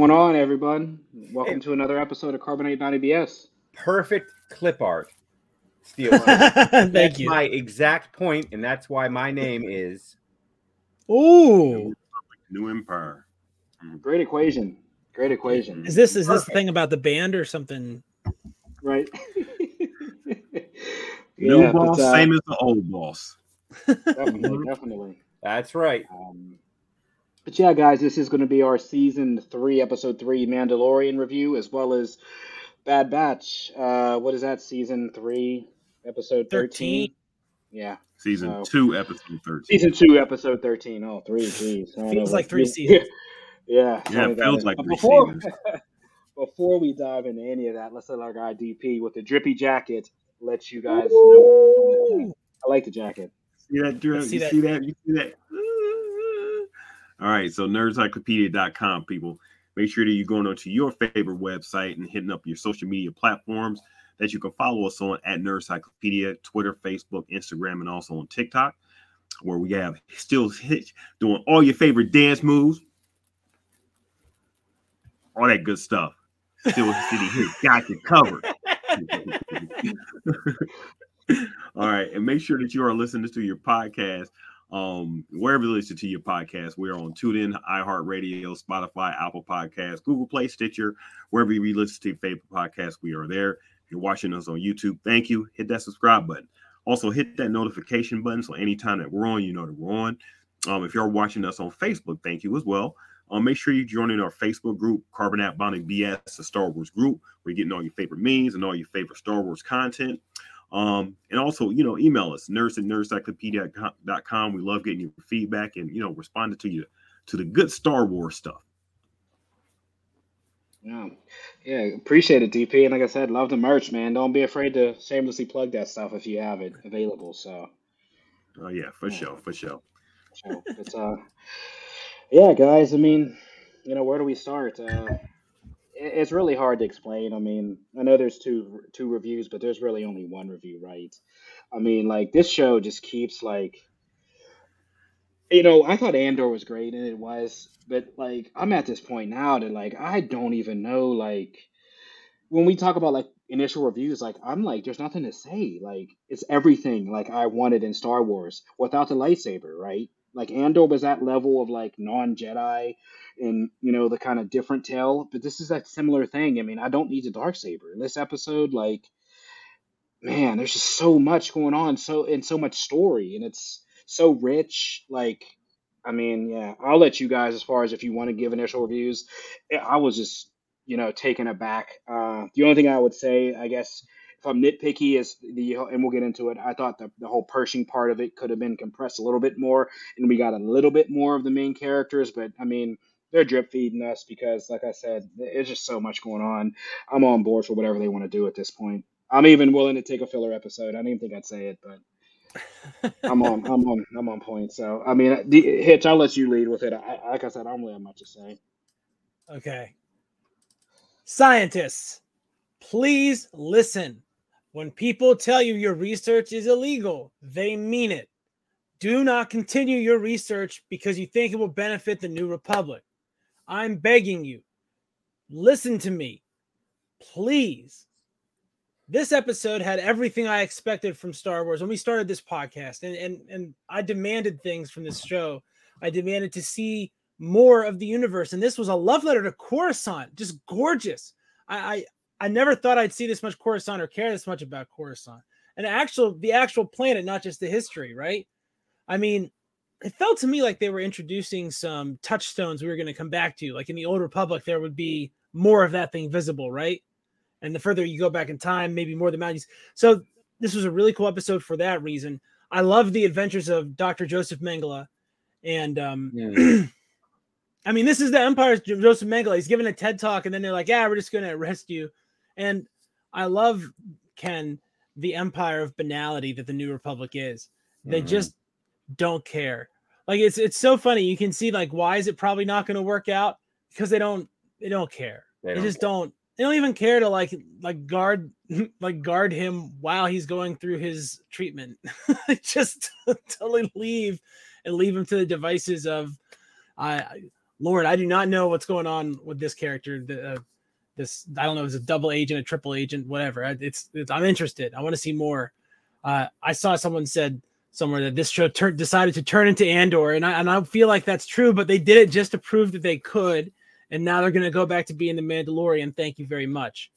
Hey, what's going on, everyone? Welcome hey. to another episode of Carbonate 90 BS. Perfect clip art. Steel. Thank that's you. My exact point, and that's why my name is. Ooh. New Empire. Mm. Great equation. Great equation. Is this is Perfect. this the thing about the band or something? Right. New yeah, boss, but, uh, same as the old boss. Definitely, definitely. That's right. Um, but yeah, guys, this is going to be our season three, episode three Mandalorian review, as well as Bad Batch. Uh, what is that? Season three, episode 13? 13. Yeah. Season two, episode 13. Season two, episode 13. Oh, three, geez. Feels like three seasons. yeah. Yeah, it feels like three before, seasons. before we dive into any of that, let's let our guy DP with the drippy jacket let you guys know. I like the jacket. See that, Drew? See you that. see that? You see that? All right, so nerdcyclopedia.com, people. Make sure that you're going onto your favorite website and hitting up your social media platforms that you can follow us on at Nerdcyclopedia, Twitter, Facebook, Instagram, and also on TikTok, where we have still doing all your favorite dance moves, all that good stuff. Steel City here got you covered. all right, and make sure that you are listening to your podcast um, wherever you listen to your podcast. We're on TuneIn, iHeartRadio, Spotify, Apple Podcasts, Google Play, Stitcher, wherever you listen to your favorite podcast, we are there. If you're watching us on YouTube, thank you. Hit that subscribe button. Also, hit that notification button so anytime that we're on, you know that we're on. Um, if you're watching us on Facebook, thank you as well. Um, make sure you join in our Facebook group, Carbonate Bonding BS, the Star Wars group. We're getting all your favorite memes and all your favorite Star Wars content. Um, and also, you know, email us, nerds at nerdcyclopedia.com. We love getting your feedback and, you know, responding to you to the good Star Wars stuff. Yeah. Yeah. Appreciate it, DP. And like I said, love the merch, man. Don't be afraid to shamelessly plug that stuff if you have it available. So, oh, yeah, for yeah. sure. For sure. It's, uh, yeah, guys, I mean, you know, where do we start? Uh, it's really hard to explain. I mean, I know there's two two reviews, but there's really only one review, right? I mean, like this show just keeps like you know, I thought Andor was great and it was, but like I'm at this point now that like I don't even know like when we talk about like initial reviews, like I'm like there's nothing to say. Like it's everything like I wanted in Star Wars without the lightsaber, right? Like Andor was that level of like non Jedi and you know the kind of different tale, but this is that similar thing. I mean, I don't need the dark saber in this episode. Like, man, there's just so much going on, so and so much story, and it's so rich. Like, I mean, yeah, I'll let you guys as far as if you want to give initial reviews. I was just you know taken aback. Uh, the only thing I would say, I guess if I'm nitpicky, is the and we'll get into it. I thought the, the whole Pershing part of it could have been compressed a little bit more, and we got a little bit more of the main characters. But I mean, they're drip feeding us because, like I said, it's just so much going on. I'm on board for whatever they want to do at this point. I'm even willing to take a filler episode. I didn't even think I'd say it, but I'm on. I'm on. I'm on point. So I mean, Hitch, I'll let you lead with it. I, like I said, I don't really have much to say. Okay. Scientists, please listen. When people tell you your research is illegal, they mean it. Do not continue your research because you think it will benefit the New Republic. I'm begging you, listen to me, please. This episode had everything I expected from Star Wars when we started this podcast, and and and I demanded things from this show. I demanded to see more of the universe, and this was a love letter to Coruscant, just gorgeous. I, I I never thought I'd see this much Coruscant or care this much about Coruscant. And actual the actual planet, not just the history, right? I mean, it felt to me like they were introducing some touchstones we were going to come back to. Like in the Old Republic, there would be more of that thing visible, right? And the further you go back in time, maybe more the mountains. So this was a really cool episode for that reason. I love the adventures of Dr. Joseph Mengele. And um, yeah. I mean, this is the Empire's Joseph Mengele. He's giving a TED talk, and then they're like, "Yeah, we're just going to arrest you." And I love Ken, the empire of banality that the New Republic is. They mm-hmm. just don't care. Like it's it's so funny. You can see like why is it probably not going to work out because they don't they don't care. They, they just care. don't. They don't even care to like like guard like guard him while he's going through his treatment. just totally leave and leave him to the devices of I Lord, I do not know what's going on with this character. The, uh, this I don't know, it's a double agent, a triple agent, whatever. It's, it's I'm interested. I want to see more. Uh, I saw someone said somewhere that this show decided to turn into Andor, and I and I feel like that's true, but they did it just to prove that they could, and now they're going to go back to being the Mandalorian. Thank you very much.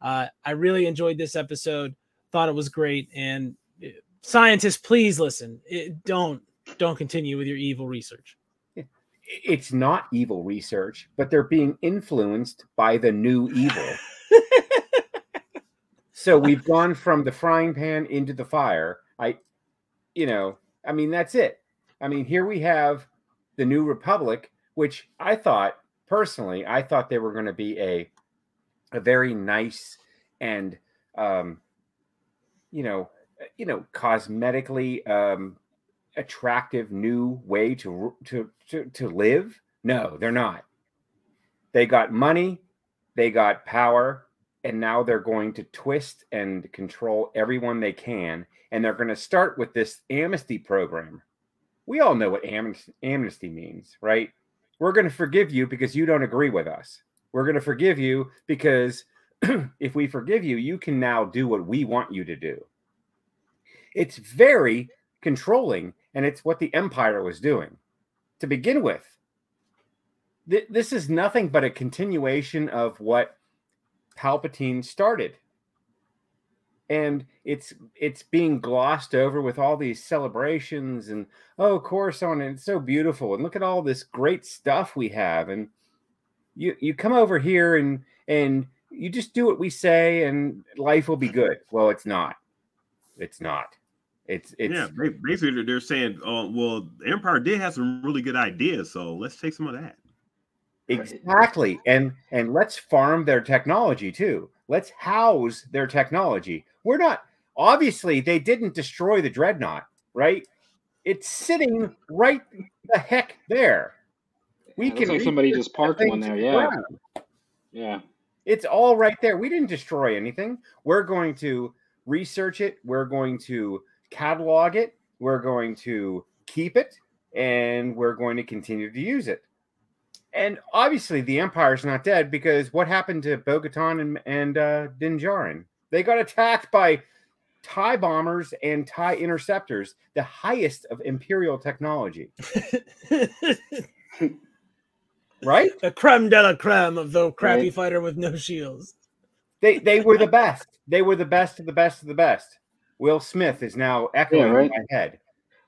Uh, I really enjoyed this episode. Thought it was great, and uh, scientists, please listen. It, don't don't continue with your evil research. It's not evil research, but they're being influenced by the new evil. so we've gone from the frying pan into the fire. I you know, I mean, that's it. I mean, here we have the New Republic, which I thought personally, I thought they were going to be a a very nice and um, you know, you know, cosmetically um, attractive new way to to to to live. No, they're not. They got money, they got power, and now they're going to twist and control everyone they can and they're going to start with this amnesty program. We all know what amnesty means right? We're going to forgive you because you don't agree with us. We're going to forgive you because if we forgive you you can now do what we want you to do. It's very controlling and it's what the empire was doing. To begin with this is nothing but a continuation of what Palpatine started. And it's it's being glossed over with all these celebrations and oh Coruscant and it's so beautiful and look at all this great stuff we have and you you come over here and and you just do what we say and life will be good. Well, it's not. It's not. It's it's yeah. Basically, they're saying, "Oh, well, the Empire did have some really good ideas, so let's take some of that." Exactly. And and let's farm their technology too. Let's house their technology. We're not obviously they didn't destroy the dreadnought, right? It's sitting right the heck there. We can like somebody just parked one there, yeah. Yeah. It's all right there. We didn't destroy anything. We're going to research it, we're going to catalog it, we're going to keep it, and we're going to continue to use it and obviously the Empire's not dead because what happened to Bo-Katan and, and uh, Din Djarin? They got attacked by TIE bombers and TIE interceptors, the highest of Imperial technology. right? The creme de la creme of the crappy right. fighter with no shields. They they were the best. They were the best of the best of the best. Will Smith is now echoing yeah, right? in my head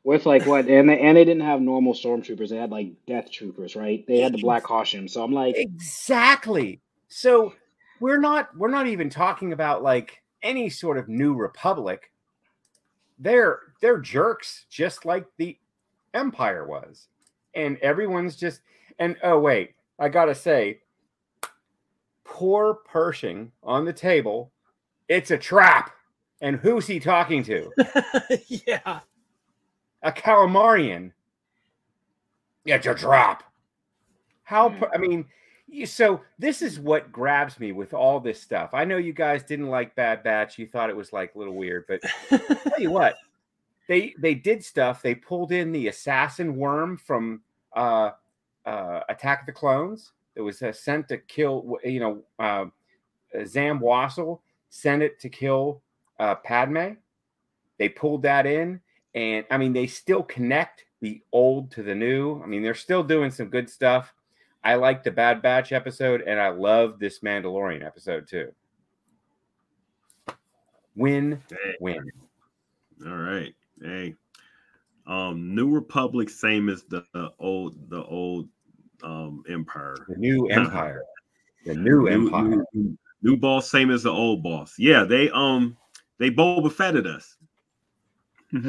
with like what and they, and they didn't have normal stormtroopers. They had like death troopers right? They had the black costume so i'm like exactly. So we're not we're not even talking about like any sort of new republic. They're they're jerks just like the empire was. And everyone's just and oh wait i gotta say poor pershing on the table it's a trap. And who's he talking to? Yeah a Calamarian. It's a drop. How, hmm. I mean, so this is what grabs me with all this stuff. I know you guys didn't like Bad Batch. You thought it was like a little weird, but tell you what, they they did stuff. They pulled in the assassin worm from uh, uh, Attack of the Clones. It was uh, sent to kill, you know, uh, Zam Wesell sent it to kill uh, Padme. They pulled that in. And I mean, they still connect the old to the new. I mean, they're still doing some good stuff. I like the Bad Batch episode, and I love this Mandalorian episode too. Win, win. All right. Hey, um, New Republic, same as the, the old, the old um Empire. The new Empire. the new, new Empire. New, new, boss, same as the old boss. Yeah, they um they Boba Fetted us. I,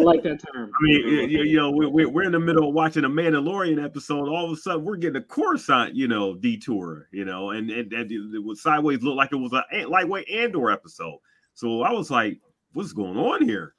like that term. I mean, you, you know, we're, we're in the middle of watching a Mandalorian episode. All of a sudden, we're getting a Coruscant, you know, detour, you know, and, and, and it was sideways looked like it was a lightweight Andor episode. So I was like, what's going on here?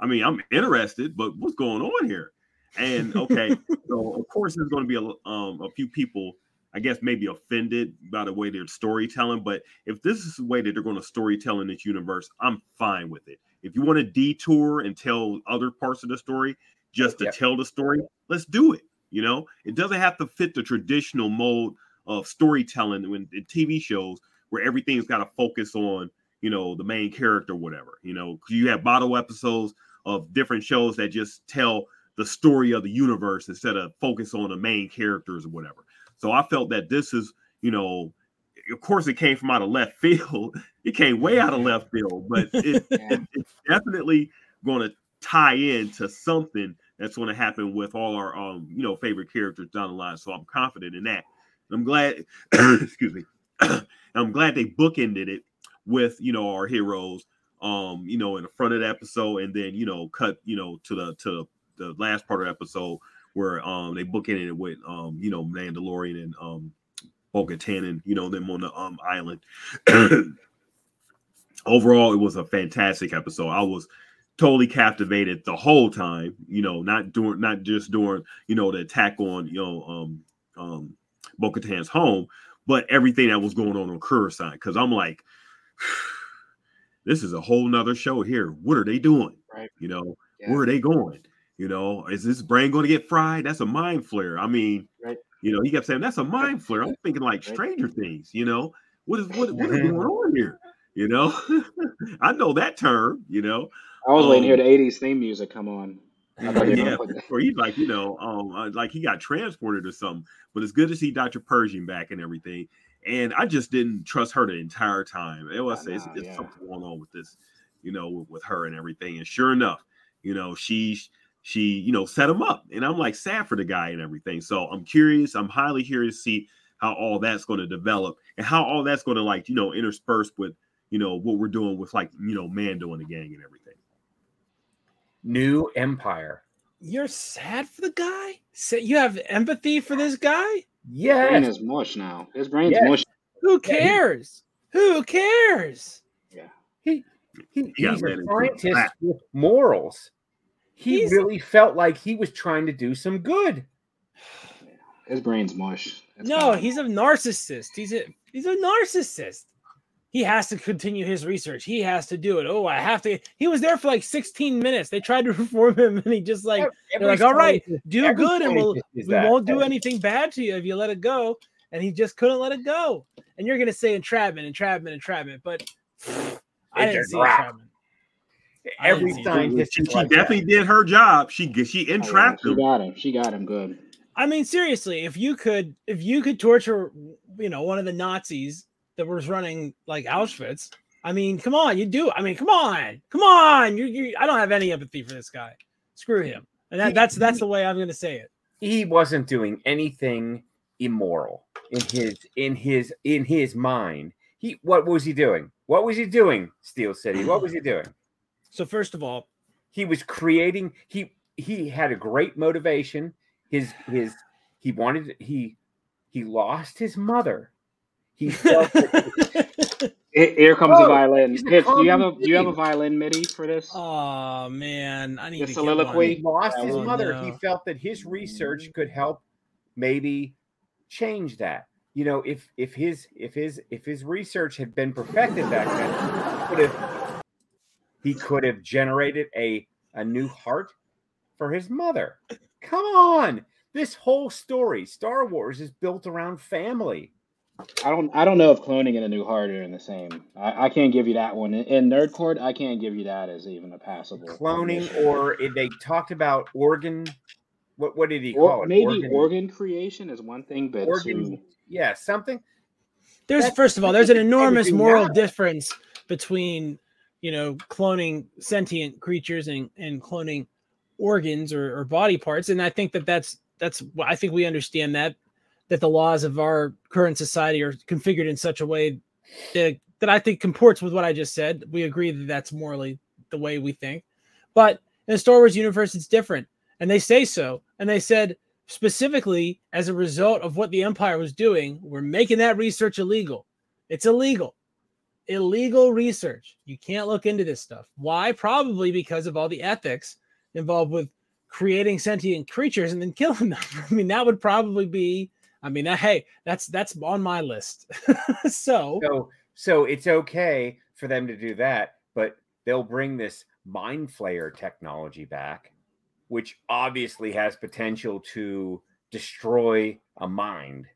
I mean, I'm interested, but what's going on here? And okay, so of course, there's going to be a, um, a few people I guess maybe offended by the way they're storytelling. But if this is the way that they're going to storytell in this universe, I'm fine with it. If you want to detour and tell other parts of the story just to yep. tell the story, let's do it. You know, it doesn't have to fit the traditional mode of storytelling when in TV shows where everything's got to focus on you know the main character, whatever. You know, you have bottle episodes of different shows that just tell the story of the universe instead of focus on the main characters or whatever. So I felt that this is, you know, of course it came from out of left field. It came way out of left field, but it, it, it's definitely going to tie into something that's going to happen with all our um you know favorite characters down the line. So I'm confident in that. I'm glad. excuse me. I'm glad they bookended it with you know our heroes um you know in the front of the episode and then you know cut you know to the to the last part of the episode where um they bookended it with um you know Mandalorian and um Bo-Katan and you know them on the um island. Overall, it was a fantastic episode. I was totally captivated the whole time. You know, not during, not just during, you know, the attack on, you know, um, um, Bo-Katan's home, but everything that was going on on Coruscant. Because I'm like, this is a whole nother show here. What are they doing? Right. You know, Yeah. where are they going? You know, is this brain going to get fried? That's a mind flayer. I mean, Right. you know, he kept saying that's a mind flayer. I'm thinking like. Stranger Things. You know, what is what, what is Mhm. going on here? You know, I know that term. You know, I was waiting to hear Um, the '80s theme music come on. Yeah, gonna put that- or he's like, you know, um, uh, like he got transported or something. But it's good to see Dr. Pershing back and everything. And I just didn't trust her the entire time. It was it's, it's yeah. something going on with this, you know, with, with her and everything. And sure enough, you know, she she you know set him up, and I'm like sad for the guy and everything. So I'm curious. I'm highly curious to see how all that's going to develop and how all that's going to like you know intersperse with you know what we're doing with like you know Mando and the gang and everything. New Empire. You're sad for the guy. So you have empathy for this guy. brain Yes. is mush now. His brain's Yes. mush. Who Yeah, he- cares? Who cares? He, he, Yeah, he's man, a it's scientist crap. with morals. He He's- really felt like he was trying to do some good. His brain's mush. It's no, fine. he's a narcissist. He's a he's a narcissist. He has to continue his research. He has to do it. Oh, I have to. He was there for like 16 minutes. They tried to reform him, and he just like Every like, "All right, do good, and we'll we that. won't do anything bad to you if you let it go." And he just couldn't let it go. And you're gonna say entrapment, entrapment, entrapment, but I It's didn't see trap. entrapment. I Every didn't see it. scientist She, she like that. definitely did her job. She she Oh, yeah, entrapped She him. got him. She got him good. I mean, seriously, if you could, if you could torture, you know, one of the Nazis that was running like Auschwitz, I mean, come on, you do. I mean, come on, come on. You, you, I don't have any empathy for this guy. Screw him. And that, that's that's the way I'm going to say it. he wasn't doing anything immoral in his in his in his mind. He what was he doing? What was he doing? Steel City. What was he doing? So first of all, He was creating. He he had a great motivation. His his he wanted he he lost his mother. He felt that Here here comes Oh, a violin. he's do you oh, have a do you have a violin MIDI for this? oh man, I need The to soliloquy? He lost his Oh, mother. He felt that his research could help maybe change that. You know, if if his if his if his research had been perfected back then, he could have he could have generated a a new heart for his mother. Come on. This whole story, Star Wars, is built around family. I don't I don't know if cloning and a new heart are in the same. I, I can't give you that one. In, in Nerdcore, I can't give you that as even a passable Cloning, or if they talked about organ. What what did he or call it? maybe organ, creation is one thing, but organ to yeah, something. There's That's- first of all, there's an enormous moral difference between you know cloning sentient creatures and and cloning organs or, or body parts, and I think that that's that's I think we understand that that the laws of our current society are configured in such a way that that I think comports with what I just said. We agree that that's morally the way we think, but in the Star Wars universe, it's different, and they say so, and they said specifically as a result of what the empire was doing we're making that research illegal. It's illegal illegal research. You can't look into this stuff. Why? Probably because of all the ethics involved with creating sentient creatures and then killing them. I mean that would probably be i mean hey that's that's on my list. So So so it's okay for them to do that, but they'll bring this mind flayer technology back, which obviously has potential to destroy a mind.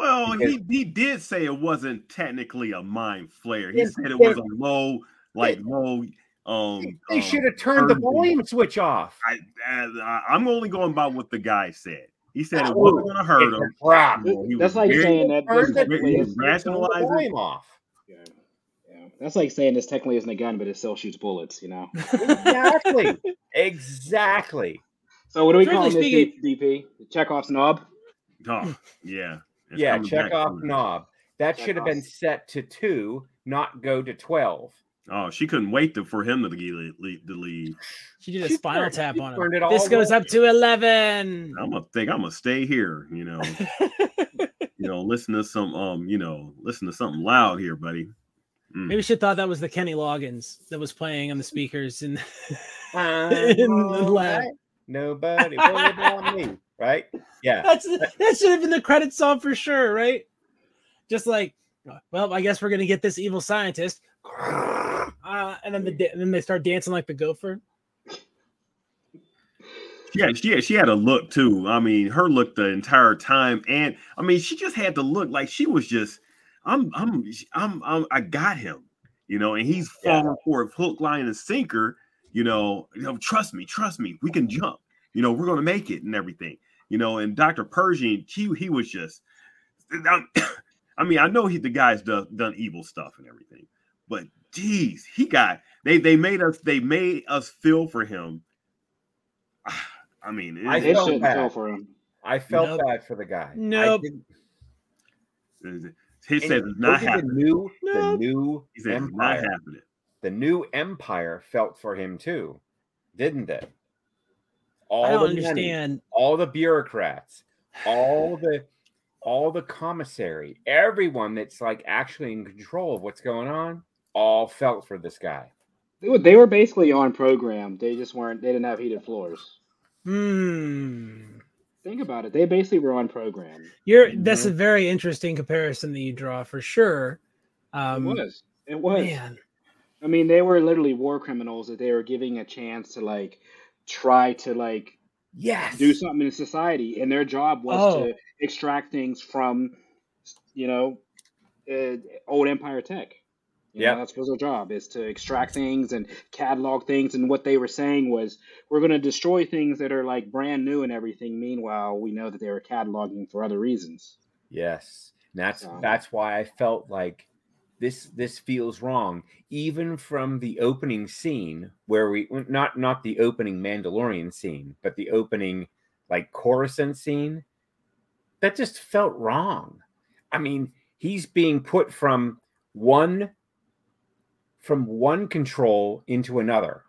Well, Because- he, he did say it wasn't technically a mind flayer. He It- said it it- was a low, like it- low. Um, They um, should have turned the volume switch off. I, I, I'm only going by what the guy said. He said it wasn't going to hurt him. a crap. You know, he That's like very- saying that this Turned the, technically he is rationalizing volume off. Yeah. yeah. That's like saying this technically isn't a gun, but it still shoots bullets. You know. Exactly. exactly. So what do we Strictly call this speaking- DP? Chekhov's knob. Oh, yeah. It's Yeah, check back off knob. That should have been set to two, not go to 12. Oh, she couldn't wait to, for him to leave. leave, to leave. She did a She spinal turned- tap on him. it This goes the up to 11. I'm gonna think I'm gonna stay here. You know, you know, listen to some um, you know, listen to something loud here, buddy. Mm. Maybe she thought that was the Kenny Loggins that was playing on the speakers. And I'm In the all lab. Nobody worry about me, right? Yeah. that's that should have been the credit song for sure, right? Just like, well, I guess we're gonna get this evil scientist, uh, and then the and then they start dancing like the gopher. Yeah, she had, she had a look too. I mean, her look the entire time, and I mean, she just had to look like she was just, I'm, I'm, I'm, I'm I got him, you know, and he's Yeah. falling for a hook, line, and sinker. You know, you know, trust me, trust me, we can jump. You know, we're gonna make it and everything. You know, and Dr. Pershing, he he was just, I mean, I know he the guy's done done evil stuff and everything, but geez, he got they they made us they made us feel for him. I mean, it- I It felt bad. feel for him. I felt Nope. bad for the guy. I Nope. He said it's not at the happening. new, the new He said it's not empire. happening. The new empire felt for him too, didn't they? All I don't the money, understand. all the bureaucrats, all the all the commissary, everyone that's like actually in control of what's going on, all felt for this guy. They were, basically on program. They just weren't. They didn't have heated floors. Hmm. Think about it. They basically were on program. You're that's a very interesting comparison that you draw for sure. It Um, was. It was. man, I mean, they were literally war criminals that they were giving a chance to like try to like Yes. do something in society, and their job was Oh. to extract things from, you know, uh, old empire tech. Yeah. that's was their job is to extract things and catalog things. And what they were saying was, we're going to destroy things that are like brand new and everything. Meanwhile, we know that they were cataloging for other reasons. Yes. And that's So- that's why I felt like this this feels wrong. Even from the opening scene where we not not the opening Mandalorian scene, but the opening like Coruscant scene, that just felt wrong. I mean, he's being put from one from one control into another.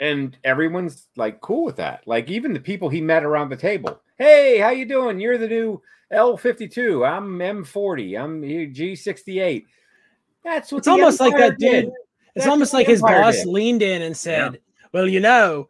And everyone's like cool with that. Like even the people he met around the table. Hey, how you doing? You're the new L52. I'm M40. I'm G68. That's what it's the almost like Empire that dude. did. It's That's almost like the his boss did. leaned in and said, "Well, you know,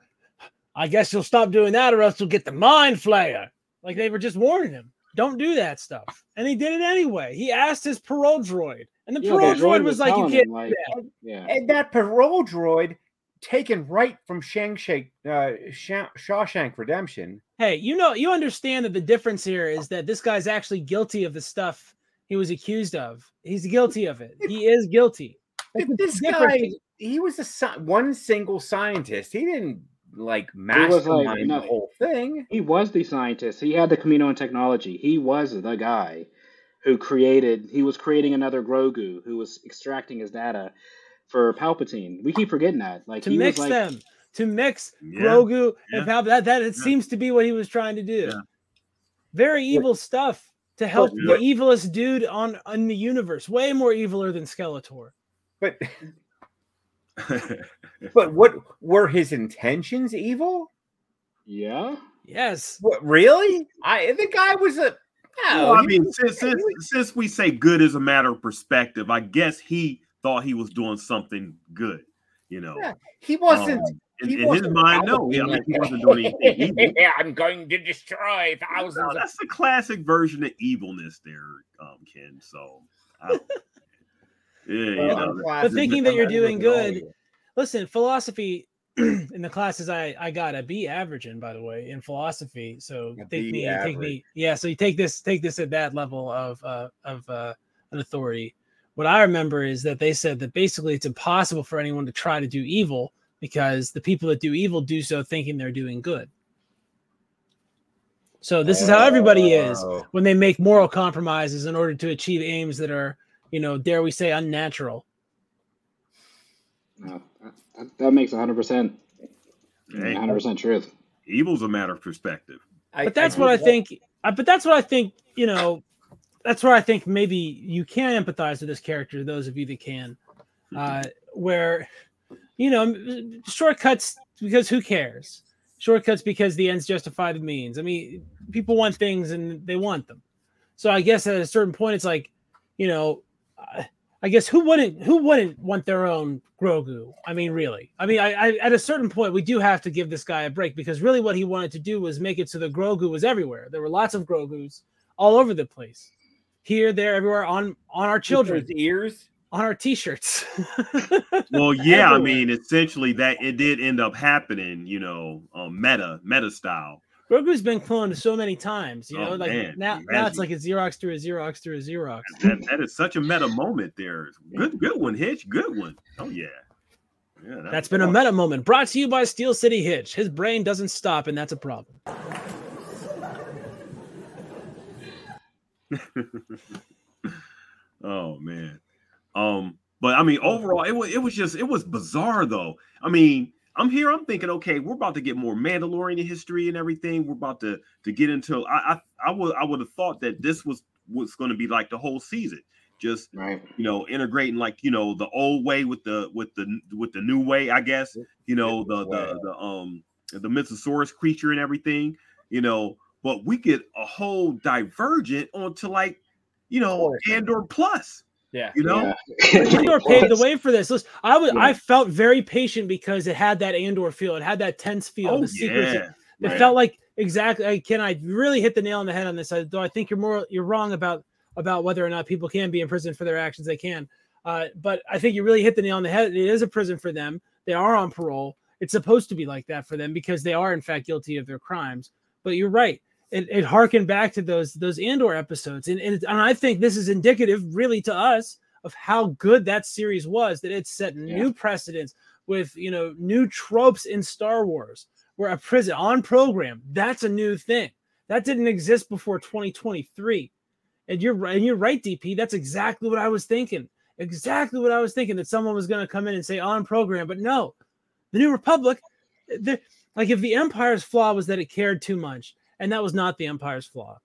I guess you'll stop doing that, or else you'll get the mind flayer." Like they were just warning him, "Don't do that stuff," and he did it anyway. He asked his parole droid, and the Yeah, parole the droid was like, "You can't." like, yeah. And that parole droid taken right from Shang-Chi, uh, Sha- Shawshank Redemption. Hey, you know, you understand that the difference here is that this guy's actually guilty of the stuff he was accused of. He's guilty of it. He is guilty. That's This guy, he was a sci- one single scientist. He didn't like was, like, no- the whole thing. He was the scientist. He had the Kaminoan technology. He was the guy who created. He was creating another Grogu who was extracting his data for Palpatine. We keep forgetting that. Like to he mix was like, them, to mix Yeah, Grogu yeah. and Palpatine. that that it Yeah. seems to be what he was trying to do. Yeah. Very evil stuff to help Yeah. the evilest dude on in the universe. Way more eviler than Skeletor. But but what were his intentions? Evil? yeah. Yes. What really? I the guy was a. No, well, I mean, was- since, since since we say good is a matter of perspective, I guess he thought he was doing something good. You know, Yeah, he wasn't. Um, in, in his mind, no, of yeah, I mean, he wasn't doing anything evil. I'm going to destroy thousands. No, of that's the classic version of evilness, there, um, Ken. So, I don't- yeah, you know, I'm glad But that thinking you that you're doing with it all good- here. Listen, philosophy in the classes I I got a B average in, by the way, in philosophy. So A take B me, take me, yeah. So you take this, take this at that level of uh, of uh, an authority. What I remember is that they said that basically it's impossible for anyone to try to do evil because the people that do evil do so thinking they're doing good. So this is how everybody is Oh, when they make moral compromises in order to achieve aims that are, you know, dare we say, unnatural. No, that, that makes 100%, 100% truth. evil's a matter of perspective. I- But that's what I think think. uh, But that's what I think. You know, that's where I think maybe you can empathize with this character. Those of you that can, uh, where, you know, shortcuts because who cares? Shortcuts because the ends justify the means. I mean, people want things and they want them. So I guess at a certain point, it's like, you know, I- guess who wouldn't who wouldn't want their own Grogu? I mean, really. I mean, I, I at a certain point we do have to give this guy a break because really what he wanted to do was make it so the Grogu was everywhere. There were lots of Grogus all over the place, here, there, everywhere on on our children's ears. On our T-shirts. Well, yeah, I mean, essentially that it did end up happening, you know, um, meta meta style. Grogu's been cloned so many times, you know. Oh, like man, now, now it's like a Xerox through a Xerox through a Xerox. That, that is such a meta moment there. Good, good one, Hitch. Good one. Oh yeah. Yeah, That's been a meta moment brought to you by Steel City Hitch. His brain doesn't stop, and that's a problem. Oh man. Um, but I mean, overall, it was it was just it was bizarre though. I mean, I'm here, I'm thinking, okay, we're about to get more Mandalorian history and everything. We're about to to get into I I, I would I would have thought that this was was going to be like the whole season. Just Right. you know, integrating like you know the old way with the with the with the new way, I guess. You know, the the the um the Mythosaurus creature and everything, you know, but we get a whole divergent onto like, you know. Andor Plus, Yeah. you know. Yeah. Andor paved the way for this. Listen, I was Yeah. I felt very patient because it had that Andor feel. It had that tense feel. Oh the secrecy. yeah. It Right. felt like exactly. I- Can I really hit the nail on the head on this? I- Though I think you're more you're wrong about about whether or not people can be in prison for their actions. They can, uh, but I think you really hit the nail on the head. It is a prison for them. They are on parole. It's supposed to be like that for them because they are in fact guilty of their crimes. But you're right. It, it harkened back to those those Andor episodes, and, and and I think this is indicative, really, to us of how good that series was. That it set new precedents with you know new tropes in Star Wars. Where a prison on program. That's a new thing. That didn't exist before 2023 and you're right and you're right dp that's exactly what i was thinking. Exactly what i was thinking that someone was going to come in and say on program but no. The new republic eh, the, like if the empire's flaw was that it cared too much and that was not the empire's flaw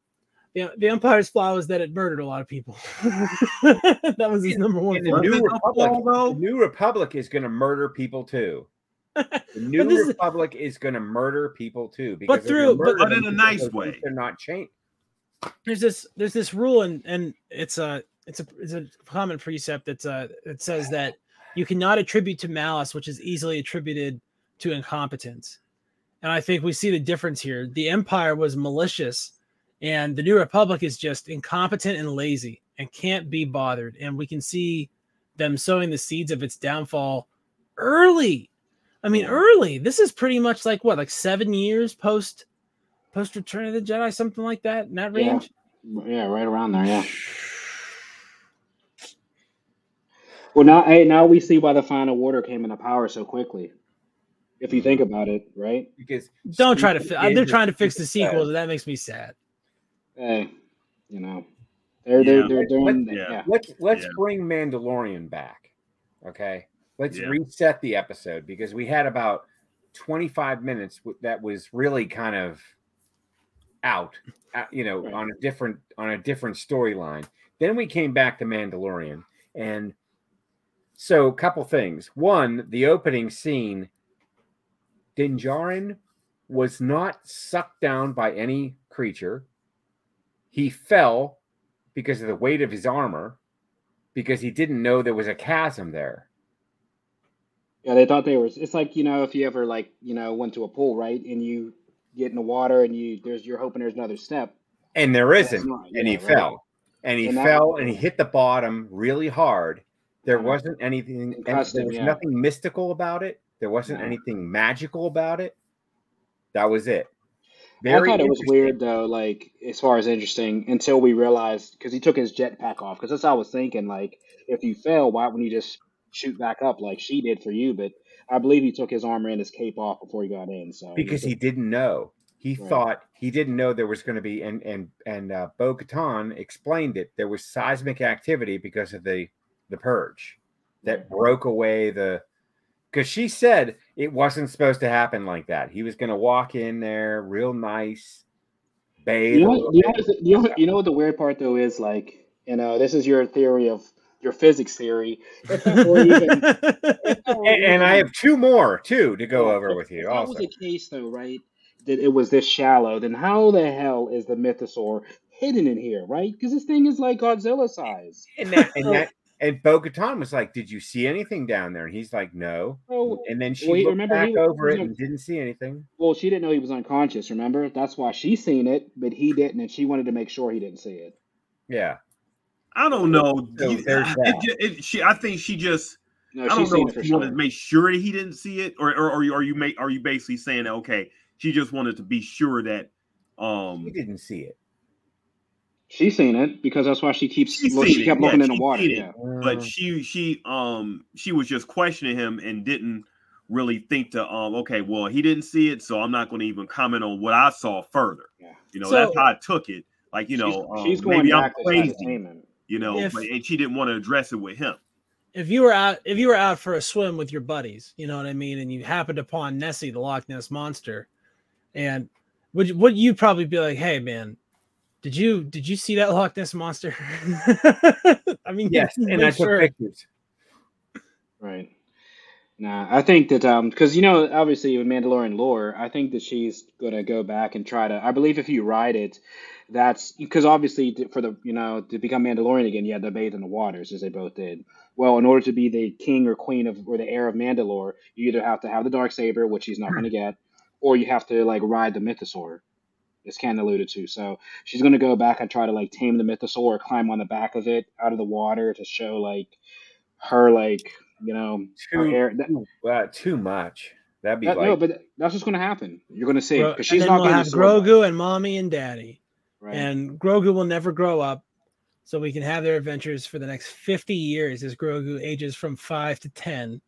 the, the empire's flaw was that it murdered a lot of people that was his number one And the new Was it a republic, though? the new republic is going to murder people too. The new this republic is going to murder people too. Because they're through- but- But in a nice way. They're not changed. there's this there's this rule and and it's a it's a it's a common precept that's uh it says that you cannot attribute to malice which is easily attributed to incompetence and i think we see the difference here the empire was malicious and the new republic is just incompetent and lazy and can't be bothered and we can see them sowing the seeds of its downfall early i mean early this is pretty much like what like seven years post post return of the jedi something like that in that Yeah. range Yeah, right around there. Yeah. Well, now, hey, now we see why the final order came into power so quickly. If you think about it, right? Because Don't try to. Fi- they're is trying to fix the sequels. says. That makes me sad. Hey, you know, they're Yeah. they're, they're doing. Yeah. Yeah. Let's let's Yeah. bring Mandalorian back. Okay, let's Yeah. reset the episode because we had about 25 minutes that was really kind of out, uh, you know, Right. on a different on a different storyline. Then we came back to Mandalorian, and so a couple things. One, the opening scene, Din Djarin was not sucked down by any creature. He fell because of the weight of his armor, because he didn't know there was a chasm there. Yeah, they thought they were. It's like you know, if you ever like you know went to a pool, right, and you get in the water and you there's you're hoping there's another step. And there isn't. not- and he right. fell. And he And fell and he hit the bottom really hard. There wasn't anything, and there was yeah. nothing mystical about it. There wasn't anything magical about it. That was it. I thought it was weird though, like as far as interesting, until we realized because he took his jetpack off. Because that's what I was thinking. Like, if you fail, why wouldn't you just shoot back up like she did for you? But I believe he took his armor and his cape off before he got in. So because he didn't know. He Right. thought he didn't know there was going to be, and and and uh, Bo Katan explained it. There was seismic activity because of the the purge that broke away the. Because she said it wasn't supposed to happen like that. He was going to walk in there real nice, bathe. You know, you know, what the- you know, you know what the weird part though is like, you know, this is your theory of your physics theory. If that were even, if that were and, and I have two more too to go Yeah, over if- with if you. that Also, was the case though, right? That it was this shallow, then how the hell is the mythosaur hidden in here, right? Because this thing is like Godzilla size. and that and that and Bo Katan was like, "Did you see anything down there?" And he's like, "No." Oh, And then she Well, he- looked remember back he- over he it was and didn't see anything. well, she didn't know he was unconscious. Remember, that's why she seen it, but he didn't, and she wanted to make sure he didn't see it. Yeah. I don't know. So You- there's it that. ju- it- she, I think she just. No, I don't know if she wanted sure. to make sure that he didn't see it, or or, or you- are you make are you basically saying that okay, she just wanted to be sure that um He didn't see it. She's seen it because that's why she keeps. She's Well, seen she it, kept yeah, looking in the water. Yeah. but she she um she was just questioning him and didn't really think to um okay well he didn't see it so i'm not going to even comment on what i saw further Yeah. you know So- that's how i took it like you know she's, um, she's going maybe i'm crazy you know If- but, and she didn't want to address it with him if you were out if you were out for a swim with your buddies, you know what I mean, and you happened upon Nessie, the Loch Ness monster, and would you- would you probably be like, "Hey, man, did you did you see that Loch Ness monster?" I mean, yes, and I make took sure. pictures. Right. Nah, I think that um, because you know, obviously with Mandalorian lore, I think that she's gonna go back and try to. I believe if you ride it, that's because obviously for the you know to become Mandalorian again, you had to bathe in the waters as they both did. Well, in order to be the king or queen of or the heir of Mandalore, you either have to have the dark saber, which she's not gonna get, or you have to like ride the mythosaur. As Ken alluded to, so she's gonna go back and try to like tame the mythosaur, or climb on the back of it out of the water to show like her like you know Too, heir. That, too, too much. That'd be that- like no, but that's what's going to happen. You're going to see because she's not we'll getting have the sword back, Grogu and mommy and daddy, right? and Grogu will never grow up, so we can have their adventures for the next fifty years as Grogu ages from five to ten,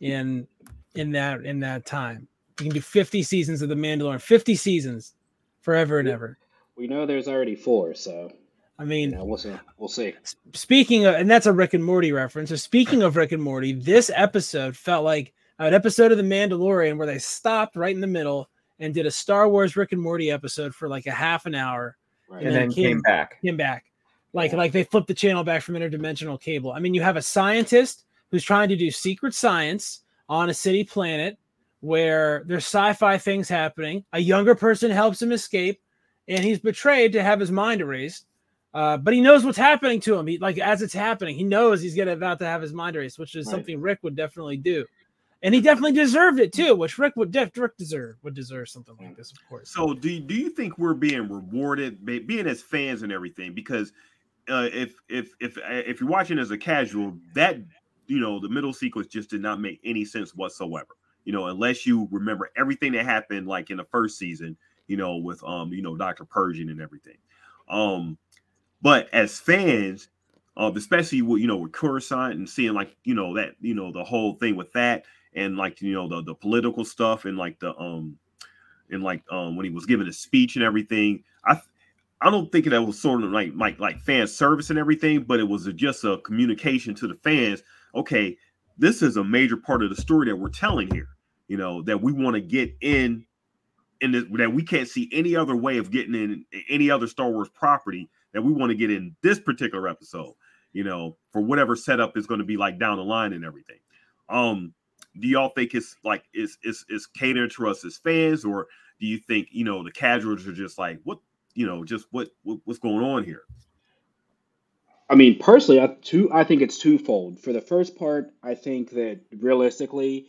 in in that in that time. We can do fifty seasons of the Mandalorian, fifty seasons, forever and ever. we know there's already four, so I you mean, know, we'll see. We'll see. speaking of, and that's a Rick and Morty reference. So speaking of Rick and Morty, this episode felt like uh, an episode of The Mandalorian where they stopped right in the middle and did a Star Wars Rick and Morty episode for like a half an hour. Right. and then then came- came back. Him back, like Yeah. like they flipped the channel back from interdimensional cable. I mean, you have a scientist who's trying to do secret science on a city planet where there's sci-fi things happening. A younger person helps him escape, and he's betrayed to have his mind erased. Uh, but he knows what's happening to him. He like as it's happening, he knows he's gonna about to have his mind erased, which is Right. something Rick would definitely do. And he definitely deserved it too, which Rick would def- Rick deserve would deserve something like this, of course. so do, do you think we're being rewarded being as fans and everything because uh, if if if if you're watching as a casual that you know the middle sequence just did not make any sense whatsoever you know unless you remember everything that happened like in the first season you know with um you know dr pershing and everything um but as fans um especially with you know with coruscant and seeing like you know that you know the whole thing with that and like you know the the political stuff and like the um and like um when he was giving a speech and everything i I don't think that was sort of like like like fan service and everything, but it was just a communication to the fans. Okay, this is a major part of the story that we're telling here. You know that we want to get in, in that we can't see any other way of getting in any other Star Wars property that we want to get in this particular episode. You know, for whatever setup is going to be like down the line and everything. Um, do y'all think it's like is is is catering to us as fans, or do you think you know the casuals are just like what you know, just what, what what's going on here. I mean, personally, I two I think it's twofold. For the first part, I think that realistically,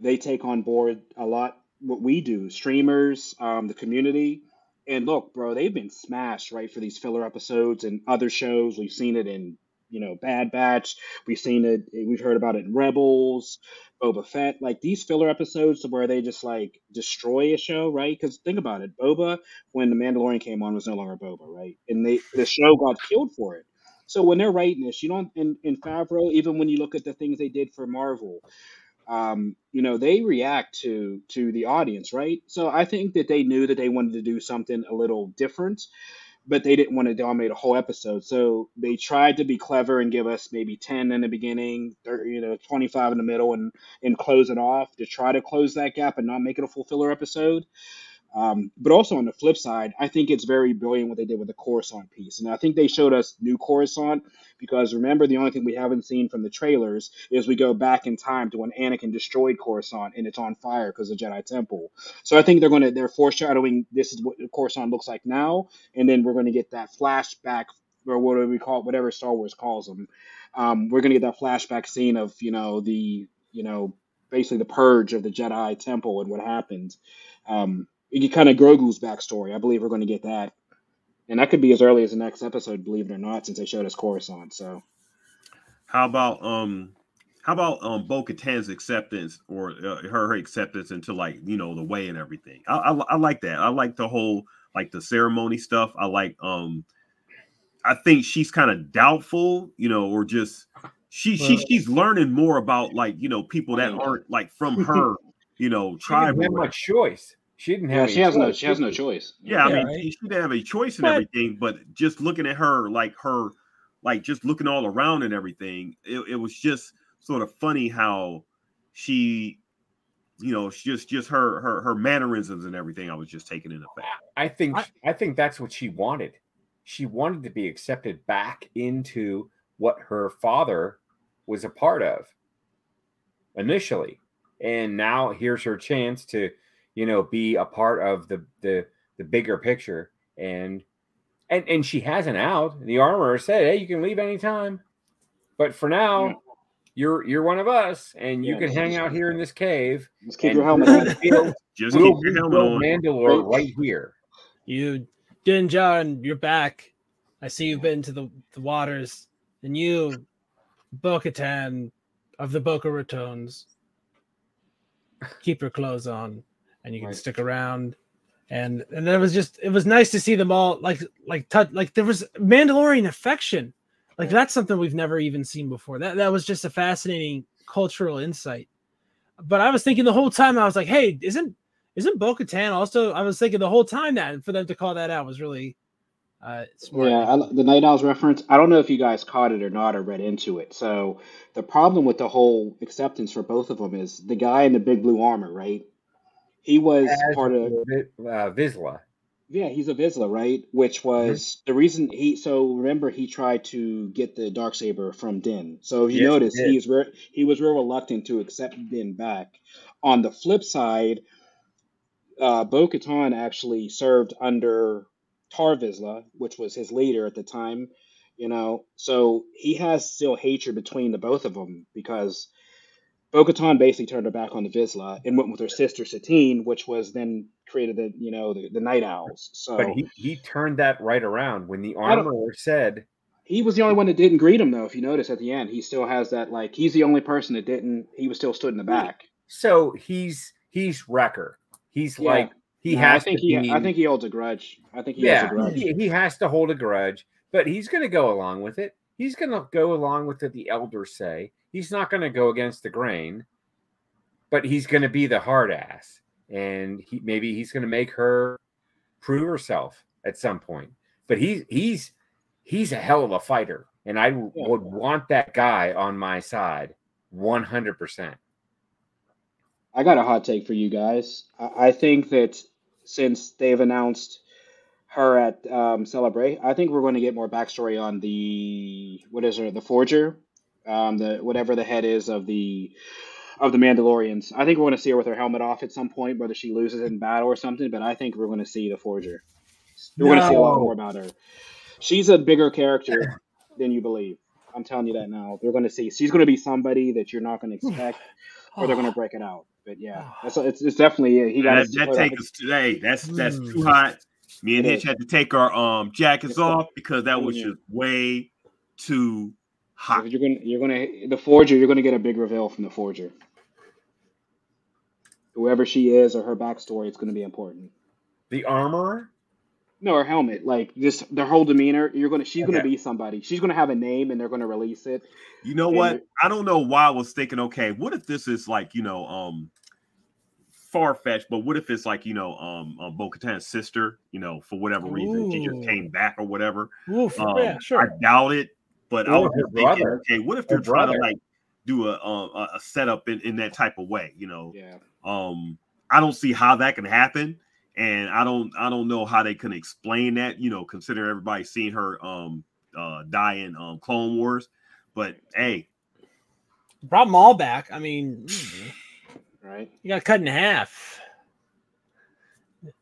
they take on board a lot what we do, streamers, um, the community. And look, bro, they've been smashed right for these filler episodes and other shows. We've seen it in you know Bad Batch. We've seen it. We've heard about it in Rebels, Boba Fett. Like these filler episodes where they just like destroy a show, right? Because think about it, Boba when the Mandalorian came on was no longer Boba, right? And they the show got killed for it. So when they're writing this, you don't in, in Favreau, even when you look at the things they did for Marvel, um, you know, they react to to the audience, right? So I think that they knew that they wanted to do something a little different, but they didn't want to dominate a whole episode. So they tried to be clever and give us maybe 10 in the beginning, 30, you know, 25 in the middle and and close it off to try to close that gap and not make it a full filler episode. Um, but also on the flip side, I think it's very brilliant what they did with the Coruscant piece. And I think they showed us new Coruscant because remember, the only thing we haven't seen from the trailers is we go back in time to when Anakin destroyed Coruscant and it's on fire because of Jedi Temple. So I think they're going to, they're foreshadowing this is what Coruscant looks like now. And then we're going to get that flashback or what do we call it, whatever Star Wars calls them. Um, we're going to get that flashback scene of, you know, the, you know, basically the purge of the Jedi Temple and what happened. Um, you get kind of Grogu's backstory. I believe we're going to get that, and that could be as early as the next episode, believe it or not, since they showed us Coruscant. So, how about um, how about um, Bo Katan's acceptance or uh, her, her acceptance into like you know the way and everything? I, I I like that. I like the whole like the ceremony stuff. I like um, I think she's kind of doubtful, you know, or just she she she's learning more about like you know people that aren't like from her, you know, She tribe. didn't have much choice. She didn't have. yeah, she has no, choice, she has no choice. Yeah, I mean, right. she she didn't have a choice in But- everything, but just looking at her, like her, like just looking all around and everything, it, it was just sort of funny how she, you know, she just just her her her mannerisms and everything. I was just taking in effect. I think I- I think that's what she wanted. She wanted to be accepted back into what her father was a part of initially. And now here's her chance to, you know, be a part of the the the bigger picture. And and and she has an out. The armorer said, Hey, you can leave anytime. But for now, Yeah. you're you're one of us, and you Yeah, can hang out here in this cave. Just keep your helmet we'll on. build- Just we'll keep your helmet rebuild on. Mandalore right here. You, Din Djarin, you're back. I see you've been to the, the waters. And you, Bo Katan of the Boca Ratons, keep your clothes on and you can Right. stick around. And and it was just it was nice to see them all like like touch like there was Mandalorian affection. Like that's something we've never even seen before. That that was just a fascinating cultural insight. But I was thinking the whole time I was like, hey, isn't isn't Bo Katan also? I was thinking the whole time that and for them to call that out was really uh smart. Yeah, I, the Night Owls reference. I don't know if you guys caught it or not or read into it. So the problem with the whole acceptance for both of them is the guy in the big blue armor, right? He was As part of uh, Vizsla. Yeah, he's a Vizsla, right? Which was the reason he. So remember, he tried to get the dark saber from Din. So if you Yes, notice, did. he's re- he was real reluctant to accept Din back. On the flip side, uh, Bo Katan actually served under Tar Vizsla, which was his leader at the time. You know, so he has still hatred between the both of them because Bo Katan basically turned her back on the Vizsla and went with her sister Satine, which was then created the you know the, the Night Owls. So But he, he turned that right around when the armorer said, He was the only one that didn't greet him, though. If you notice at the end, he still has that like he's the only person that didn't. He was still stood in the back. so he's he's Wrecker. He's Yeah. like he No, has I think to he. be, I think he holds a grudge. I think he yeah has a grudge. he, he has to hold a grudge, but he's going to go along with it. He's going to go along with what the elders say. He's not going to go against the grain, but he's going to be the hard ass, and he maybe he's going to make her prove herself at some point. But he's he's he's a hell of a fighter, and I would want that guy on my side, one hundred percent. I got a hot take for you guys. I, I think that since they've announced her at um, Celebrate, I think we're going to get more backstory on the what is her the Forger, um, the whatever the head is of the of the Mandalorians. I think we're going to see her with her helmet off at some point, whether she loses in battle or something. But I think we're going to see the Forger. We're going to see a lot more about her. She's a bigger character than you believe. I'm telling you that now. They're going to see. She's going to be somebody that you're not going to expect, or they're going to break it out. But yeah, that's it's, it's definitely he got That, that take us today. That's that's Mm. too hot. Me and It Hitch is. had to take our um jackets It's- off because that was just way too hot. You're gonna, you're gonna, the Forger. You're gonna get a big reveal from the Forger. Whoever she is or her backstory, it's gonna be important. The armorer. No, her helmet, like just their whole demeanor. You're gonna, she's gonna be somebody. She's gonna have a name, and they're gonna release it. You know And what? I don't know why I was thinking, okay, what if this is like, you know, um far fetched, but what if it's like, you know, um, um Bo Katan's sister, you know, for whatever reason, she just came back or whatever. Oof, Um, yeah, I doubt it, but I was just thinking, brother. okay, what if they're trying to like do a um, a a setup in, in that type of way, you know? Yeah. Um, I don't see how that can happen, and I don't I don't know how they can explain that, you know, consider everybody seeing her um uh die in um Clone Wars. But hey, Brought them all back. I mean, Right. you got cut in half.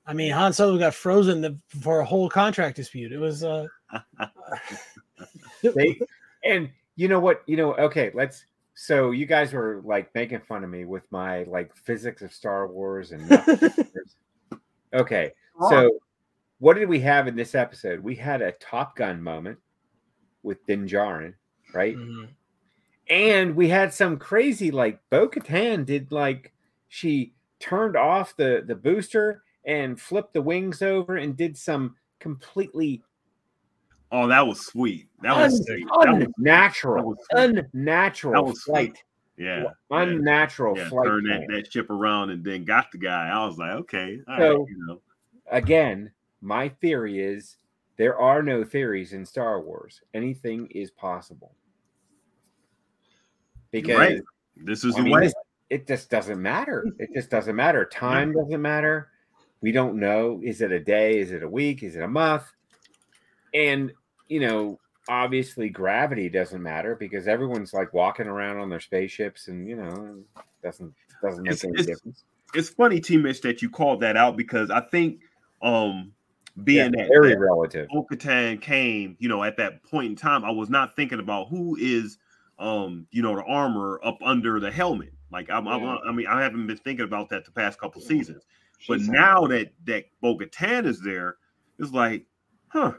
I mean, Han Solo got frozen the, for a whole contract dispute. It was uh, They and you know what? You know, okay, let's so you guys were like making fun of me with my like physics of Star Wars and okay. So what did we have in this episode? We had a Top Gun moment with Din Djarin, right? Mhm. And we had some crazy like Bo Katan did like she turned off the the booster and flipped the wings over and did some completely oh, that was sweet. That was sweet. That unnatural, was unnatural That was flight, yeah. unnatural yeah, flight. turned that, that ship around and then got the guy. I was like, okay, So- right, you know. Again, my theory is there are no theories in Star Wars. Anything is possible because Right. This is I the mean, way. this- it just doesn't matter. It just doesn't matter. Time doesn't matter. We don't know. Is it a day? Is it a week? Is it a month? And you know, obviously, gravity doesn't matter because everyone's like walking around on their spaceships, and you know, doesn't doesn't make It's- any it's- difference. It's funny, T Mitch, that you called that out because I think um Yeah, being that, very that relative. Bo-Katan came, you know, at that point in time, I was not thinking about who is, um, you know, the armor up under the helmet. Like I'm, I'm- I mean, I haven't been thinking about that the past couple Yeah. seasons, but now that that Bo-Katan is there, it's like, huh?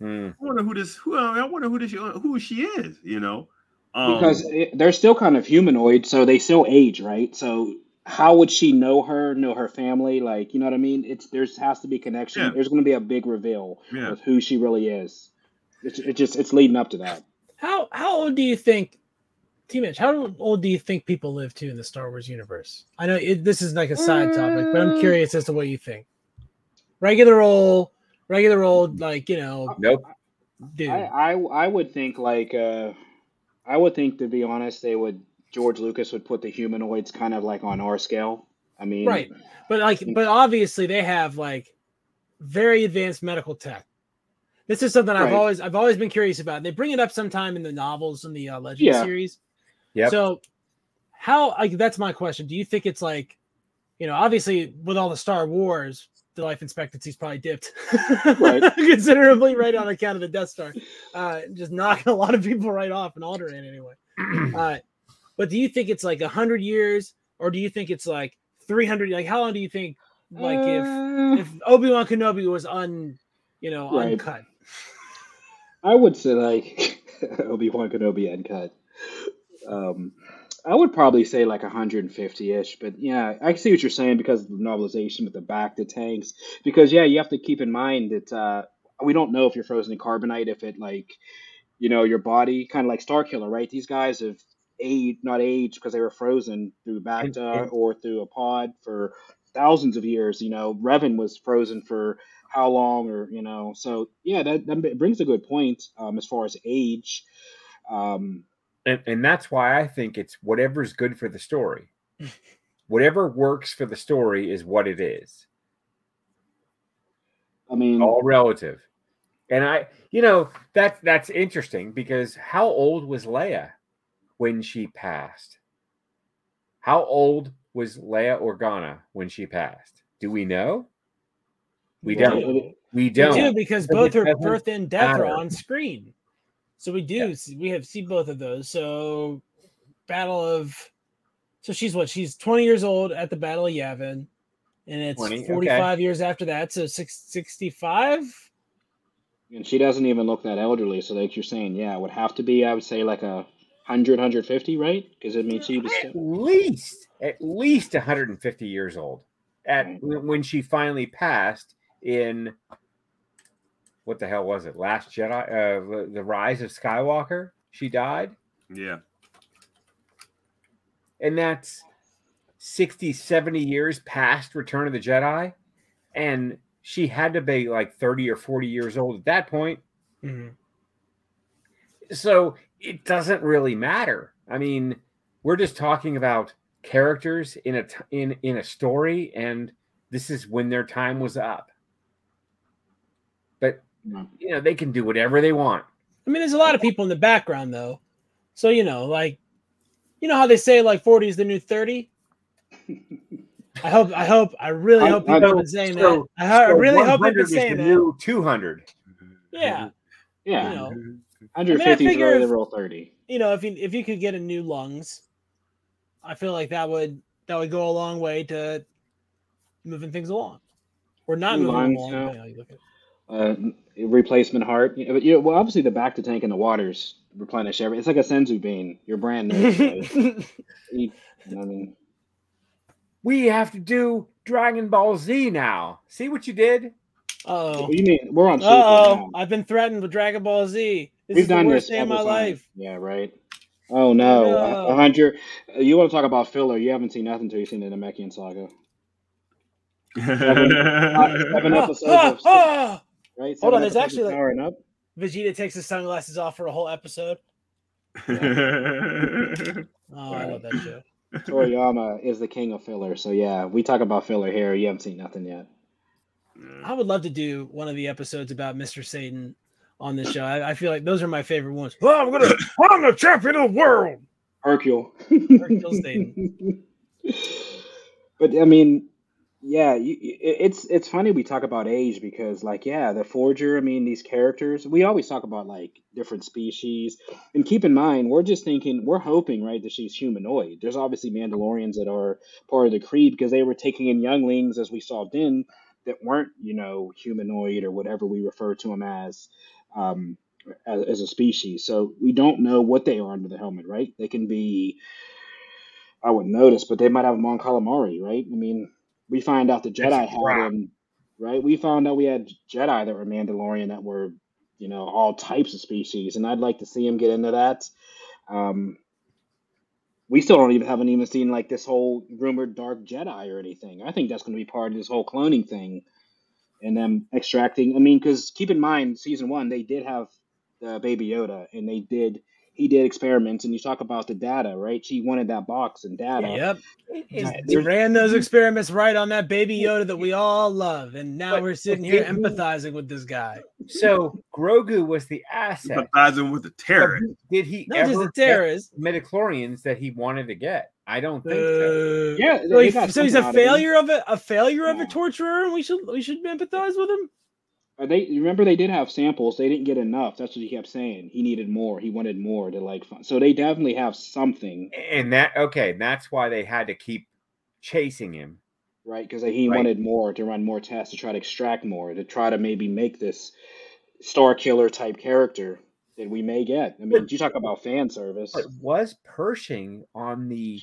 Hmm. I wonder who this. Who I wonder who this. Who she is. You know, um, because it, they're still kind of humanoid, so they still age, right? So how would she know her, know her family? Like, you know what I mean? It's there's has to be connection. Yeah. There's going to be a big reveal yeah, of who she really is. It's it just it's leading up to that. How how old do you think, T Mitch? How old do you think people live to in the Star Wars universe? I know it, this is like a side topic, but I'm Mm. curious as to what you think. Regular old, regular old, like you know, Nope. dude. I, I I would think like uh, I would think to be honest, they would George Lucas would put the humanoids kind of like on our scale. I mean, Right. But like, but obviously they have like very advanced medical tech. This is something I've Right. always I've always been curious about. They bring it up sometime in the novels in the uh, Legend Yeah. series. Yep. So, how like that's my question. Do you think it's like, you know, obviously with all the Star Wars, the life expectancy's probably dipped Right. considerably, right on account of the Death Star, uh, just knocking a lot of people right off and altering anyway. Uh, but do you think it's like hundred years, or do you think it's like three hundred? Like, how long do you think? Like, if Uh, if Obi Wan Kenobi was un, you know, Right. uncut. I would say like Obi Wan Kenobi uncut. Um, I would probably say like 150 ish, but yeah, I see what you're saying because of the novelization with the bacta tanks. Because yeah, you have to keep in mind that uh, we don't know if you're frozen in carbonite, if it like, you know, your body kind of like Star Killer, right? These guys have aged, not aged because they were frozen through Bacta or through a pod for thousands of years. You know, Revan was frozen for how long or you know so yeah that, that brings a good point um, as far as age um, and, and that's why I think it's whatever's good for the story. Whatever works for the story is what it is. i mean All relative. And I, you know, that that's interesting because how old was Leia when she passed? How old was Leia Organa when she passed? Do we know? We Well, don't. We We don't. do because Because both her birth and death are on screen. So we do see, we have see both of those. So Battle of so she's what she's 20 years old at the Battle of Yavin, and it's 20, okay. 45 years after that. So six, 65. And she doesn't even look that elderly. So, like you're saying, yeah, it would have to be, I would say, like a 100, 150, right? Because it means she was. At least, at least 150 years old. At when she finally passed in what the hell was it? Last Jedi, uh, the- the Rise of Skywalker. She died, Yeah. and that's 60, 70 years past Return of the Jedi, and she had to be like 30 or 40 years old at that point. Mhm. so it doesn't really matter. I mean, we're just talking about characters in a t- in in a story, and this is when their time was up. But No. You know, they can do whatever they want. I mean, there's a lot of people in the background though, so you know, like, you know how they say like 40 is the new 30. I hope, I hope, I really I- hope I people have know. been saying So- that. I, I So really hope they've been is the saying that. new 200. Yeah, Yeah. you know, 150 is figure really the if- real 30. you know, if you if you could get a new lungs, I feel like that would that would go a long way to moving things along, or not New moving lungs, along. yeah. depending on you look at it. Uh, replacement heart. You know, but, you know, well, obviously the bacta tank and the waters replenish every. It's like a senzu bean. You're brand new. so you- I mean, We have to do Dragon Ball Z now. See what you did? Oh, you mean? We're on. uh oh! I've been threatened with Dragon Ball Z. This We've is the worst this day of my several times. life. Yeah, right. Oh no, No. a a hundred. You want to talk about filler? You haven't seen nothing until you've seen the Namekian saga, seven Ah, episodes of-! Right? Hold on, there's actually, like- Powering up. Vegeta takes his sunglasses off for a whole episode. Oh, I love that show. Toriyama is the king of filler. So yeah, we talk about filler here. You haven't seen nothing yet. I would love to do one of the episodes about Mr. Satan on this show. I, I feel like those are my favorite ones. Oh, I'm gonna, I'm the champion of the world. Hercule. Hercule Satan. but I mean, yeah, you, it's it's funny we talk about age because, like, yeah, the forger. I mean, these characters. We always talk about like different species, and keep in mind, we're just thinking, we're hoping, right, that she's humanoid. There's obviously Mandalorians that are part of the creed because they were taking in younglings, as we saw Din, that weren't, you know, humanoid or whatever we refer to them as. Um, as, as a species, so we don't know what they are under the helmet, right? They can be I wouldn't notice, but they might have Mon Calamari, right? I mean, we find out the Jedi had him, right? We found out we had Jedi that were Mandalorian that were, you know, all types of species, and I'd like to see him get into that. Um, we still don't even haven't even seen like this whole rumored Dark Jedi or anything. I think that's going to be part of this whole cloning thing, and them extracting. I mean, because keep in mind, season one they did have the Baby Yoda, and they did he did experiments, and you talk about the data, right? She wanted that box and data. Yep. Is- He ran those experiments right on that baby Yoda that we all love. And now But- we're sitting here empathizing with this guy. So Grogu was the asset. Sympathizing with the But terrorist. Did he Not just ever a terrorist. get midichlorians that he wanted to get? I don't think so. Uh, Yeah, So, he- so he's a out of him. failure of a, a failure of a torturer, and we should we should empathize with him. Uh, They remember they did have samples. They didn't get enough. That's what he kept saying. He needed more. He wanted more to like. Find. So they definitely have something, And that okay, that's why they had to keep chasing him. right? Because he Right. wanted more to run more tests to try to extract more to try to maybe make this star killer type character that we may get. I mean, you talk about fan service. But was Pershing on the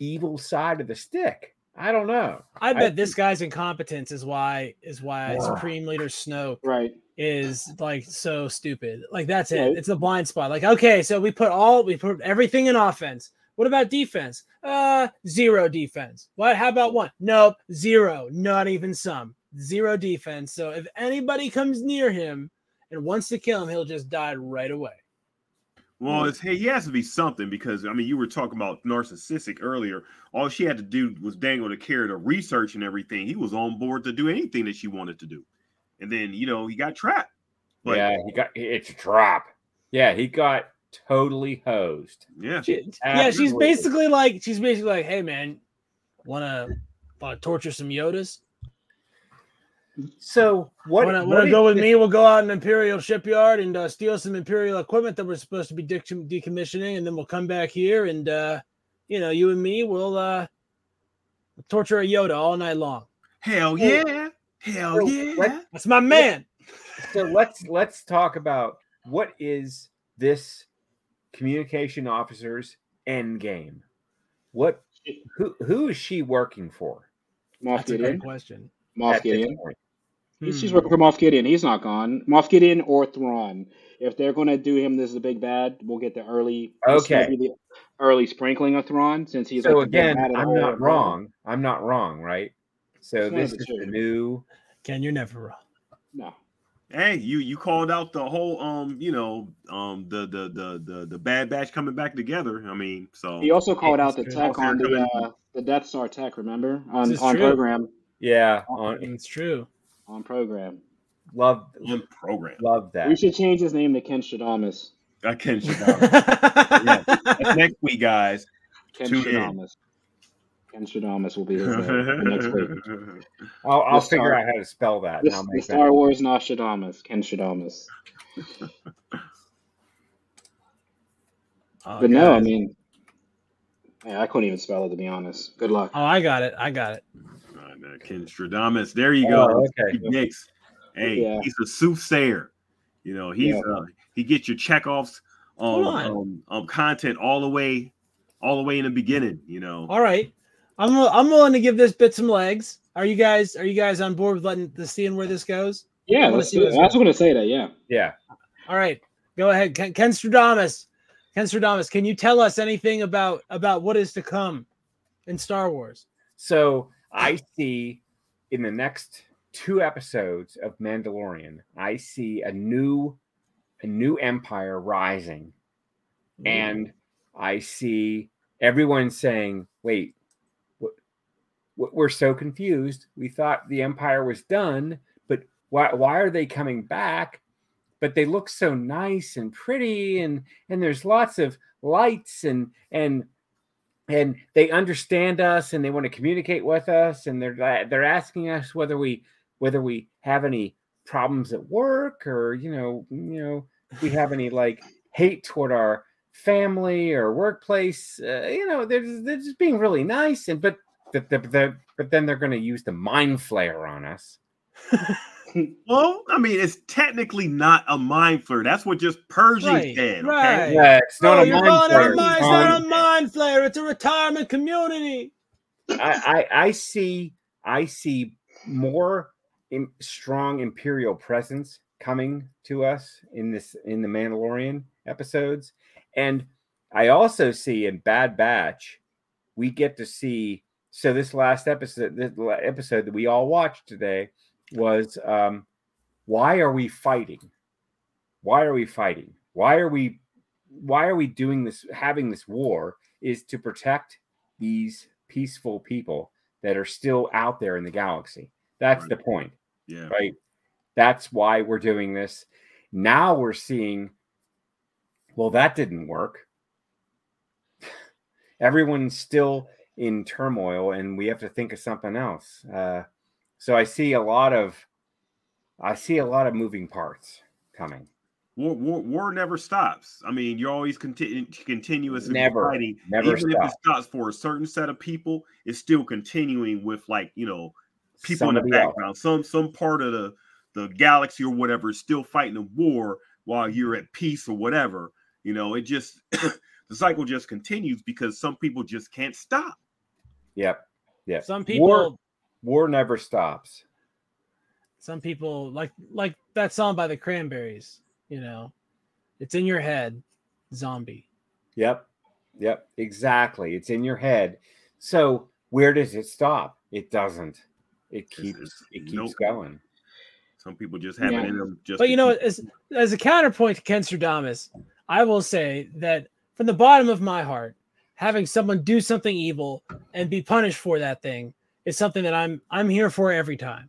evil side of the stick? I don't know. I bet this guy's incompetence is why is why. Supreme Leader Snoke Right. is like so stupid. Like that's it. Right. It's the blind spot. Like okay, so we put all we put everything in offense. What about defense? Uh, zero defense. What? How about one? Nope, zero. Not even some. Zero defense. So if anybody comes near him and wants to kill him, he'll just die right away. Well, mm. it's hey, he has to be something because I mean, you were talking about narcissistic earlier. All she had to do was dangle the carrot of research and everything. He was on board to do anything that she wanted to do, and then you know he got trapped. But yeah, he got it's a trap. Yeah, he got totally hosed. yeah, She- yeah, she's basically like she's basically like, hey man, wanna wanna torture some Yodas? So what? wanna, what wanna go with me? We'll go out in Imperial shipyard and uh, steal some Imperial equipment that we're supposed to be dic- decommissioning, and then we'll come back here and uh, you know, you and me will uh, torture a Yoda all night long. hell yeah, hell So, yeah. what- That's my man. so let's let's talk about what is this communication officer's end game. What who who is she working for? Moff That's a great Gideon. question. Moff at this Gideon. Point? He's, she's Hmm. working for Moff Gideon. He's not gone. Moff Gideon or Thrawn. If they're going to do him this is a big bad, we'll get the early. Okay. The early sprinkling of Thrawn since he's So like the big again, bad I'm not event. wrong. I'm not wrong, right? So It's this is two. the new. Ken, you're never wrong. No. Hey, you you called out the whole um, you know, um the the the the, the bad batch coming back together. I mean, so He also called out the That's tech on the uh, the Death Star tech. Remember on on true. program Yeah, on, It's true. On program. love on program. love that. We should change his name to Ken Stradamus. I can That's next week, guys. Ken Shadamas. Ken Shadamas will be his name next week. I'll, I'll The figure Star- out how to spell that. The, I'll the make Star that. Wars Nostradamus. Ken Stradamus. Oh, But no, I mean, yeah, I couldn't even spell it to be honest. Good luck. Oh, I got it. I got it. All right, man. Ken Stradamus. There you go. Oh, okay. Steve Nicks. Hey, Yeah. he's a soothsayer. You know, he's Yeah. uh he gets your checkoffs Hold um, on. um um content all the way all the way in the beginning, you know. All right. I'm I'm willing to give this bit some legs. Are you guys are you guys on board with letting the seeing where this goes? Yeah, wanna let's see do it. I was going to say that. Yeah. Yeah. All right. Go ahead. Ken, Ken Stradamus. Ken Stradamus, can you tell us anything about about what is to come in Star Wars? So I see in the next two episodes of Mandalorian, I see a new a new empire rising. And I see everyone saying, wait, what, what, we're so confused. We thought the empire was done, but why, why are they coming back? But they look so nice and pretty, and and there's lots of lights and and and they understand us and they want to communicate with us and they're they're asking us whether we whether we have any problems at work or you know you know we have any like hate toward our family or workplace uh, you know they're, just- they're just being really nice and but but, but, but, but then they're going to use the mind flayer on us Well, I mean, it's technically not a mind flayer. That's what just Pershing Right, said. Okay? right. yeah it's not Oh, a mind calling it flare mind, it's Tom. not a mind flayer. It's a retirement community. I, I I see I see more in, strong imperial presence coming to us in this in the Mandalorian episodes, and I also see in Bad Batch we get to see. So this last episode, this episode that we all watched today was um, why are we fighting? Why are we fighting? Why are we why are we doing this having this war is to protect these peaceful people that are still out there in the galaxy. That's the point, Yeah. right? That's why we're doing this. Now we're seeing, well, that didn't work. Everyone's still in turmoil, and we have to think of something else. Uh, so I see a lot of, I see a lot of moving parts coming. War, war, war never stops. I mean, you're always continu- continuously Never, fighting. never Even if it stops for a certain set of people, it's still continuing with like you know people in Somebody the else. background. Some some part of the the galaxy or whatever is still fighting a war while you're at peace or whatever. You know, it just the cycle just continues because some people just can't stop. Yep, yep. Some people war, war never stops. some people like like that song by the Cranberries, you know. It's in your head, zombie. Yep. Yep. Exactly. It's in your head. So where does it stop? It doesn't. It keeps it's- it keeps nope. going. Some people just have Yeah. it in them. Just But you know, keep- as as a counterpoint to Ken Stradamus, I will say that from the bottom of my heart, having someone do something evil and be punished for that thing is something that I'm I'm here for every time.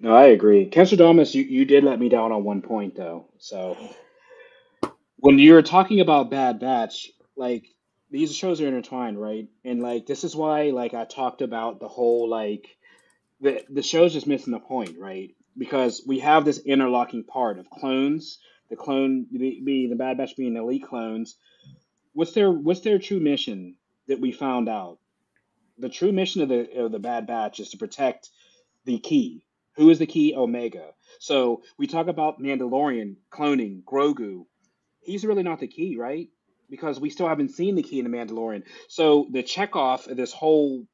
No, I agree. Kenstradamus, you, you did let me down on one point though. So when you're talking about Bad Batch, like these shows are intertwined, right? And like this is why like I talked about the whole like the the show's just missing the point, right? Because we have this interlocking part of clones, the clone be, be the Bad Batch being elite clones. What's their what's their true mission that we found out? The true mission of the of the Bad Batch is to protect the key Who is the key? Omega. So we talk about Mandalorian cloning Grogu. He's really not the key, right? Because we still haven't seen the key in the Mandalorian. So the checkoff of this whole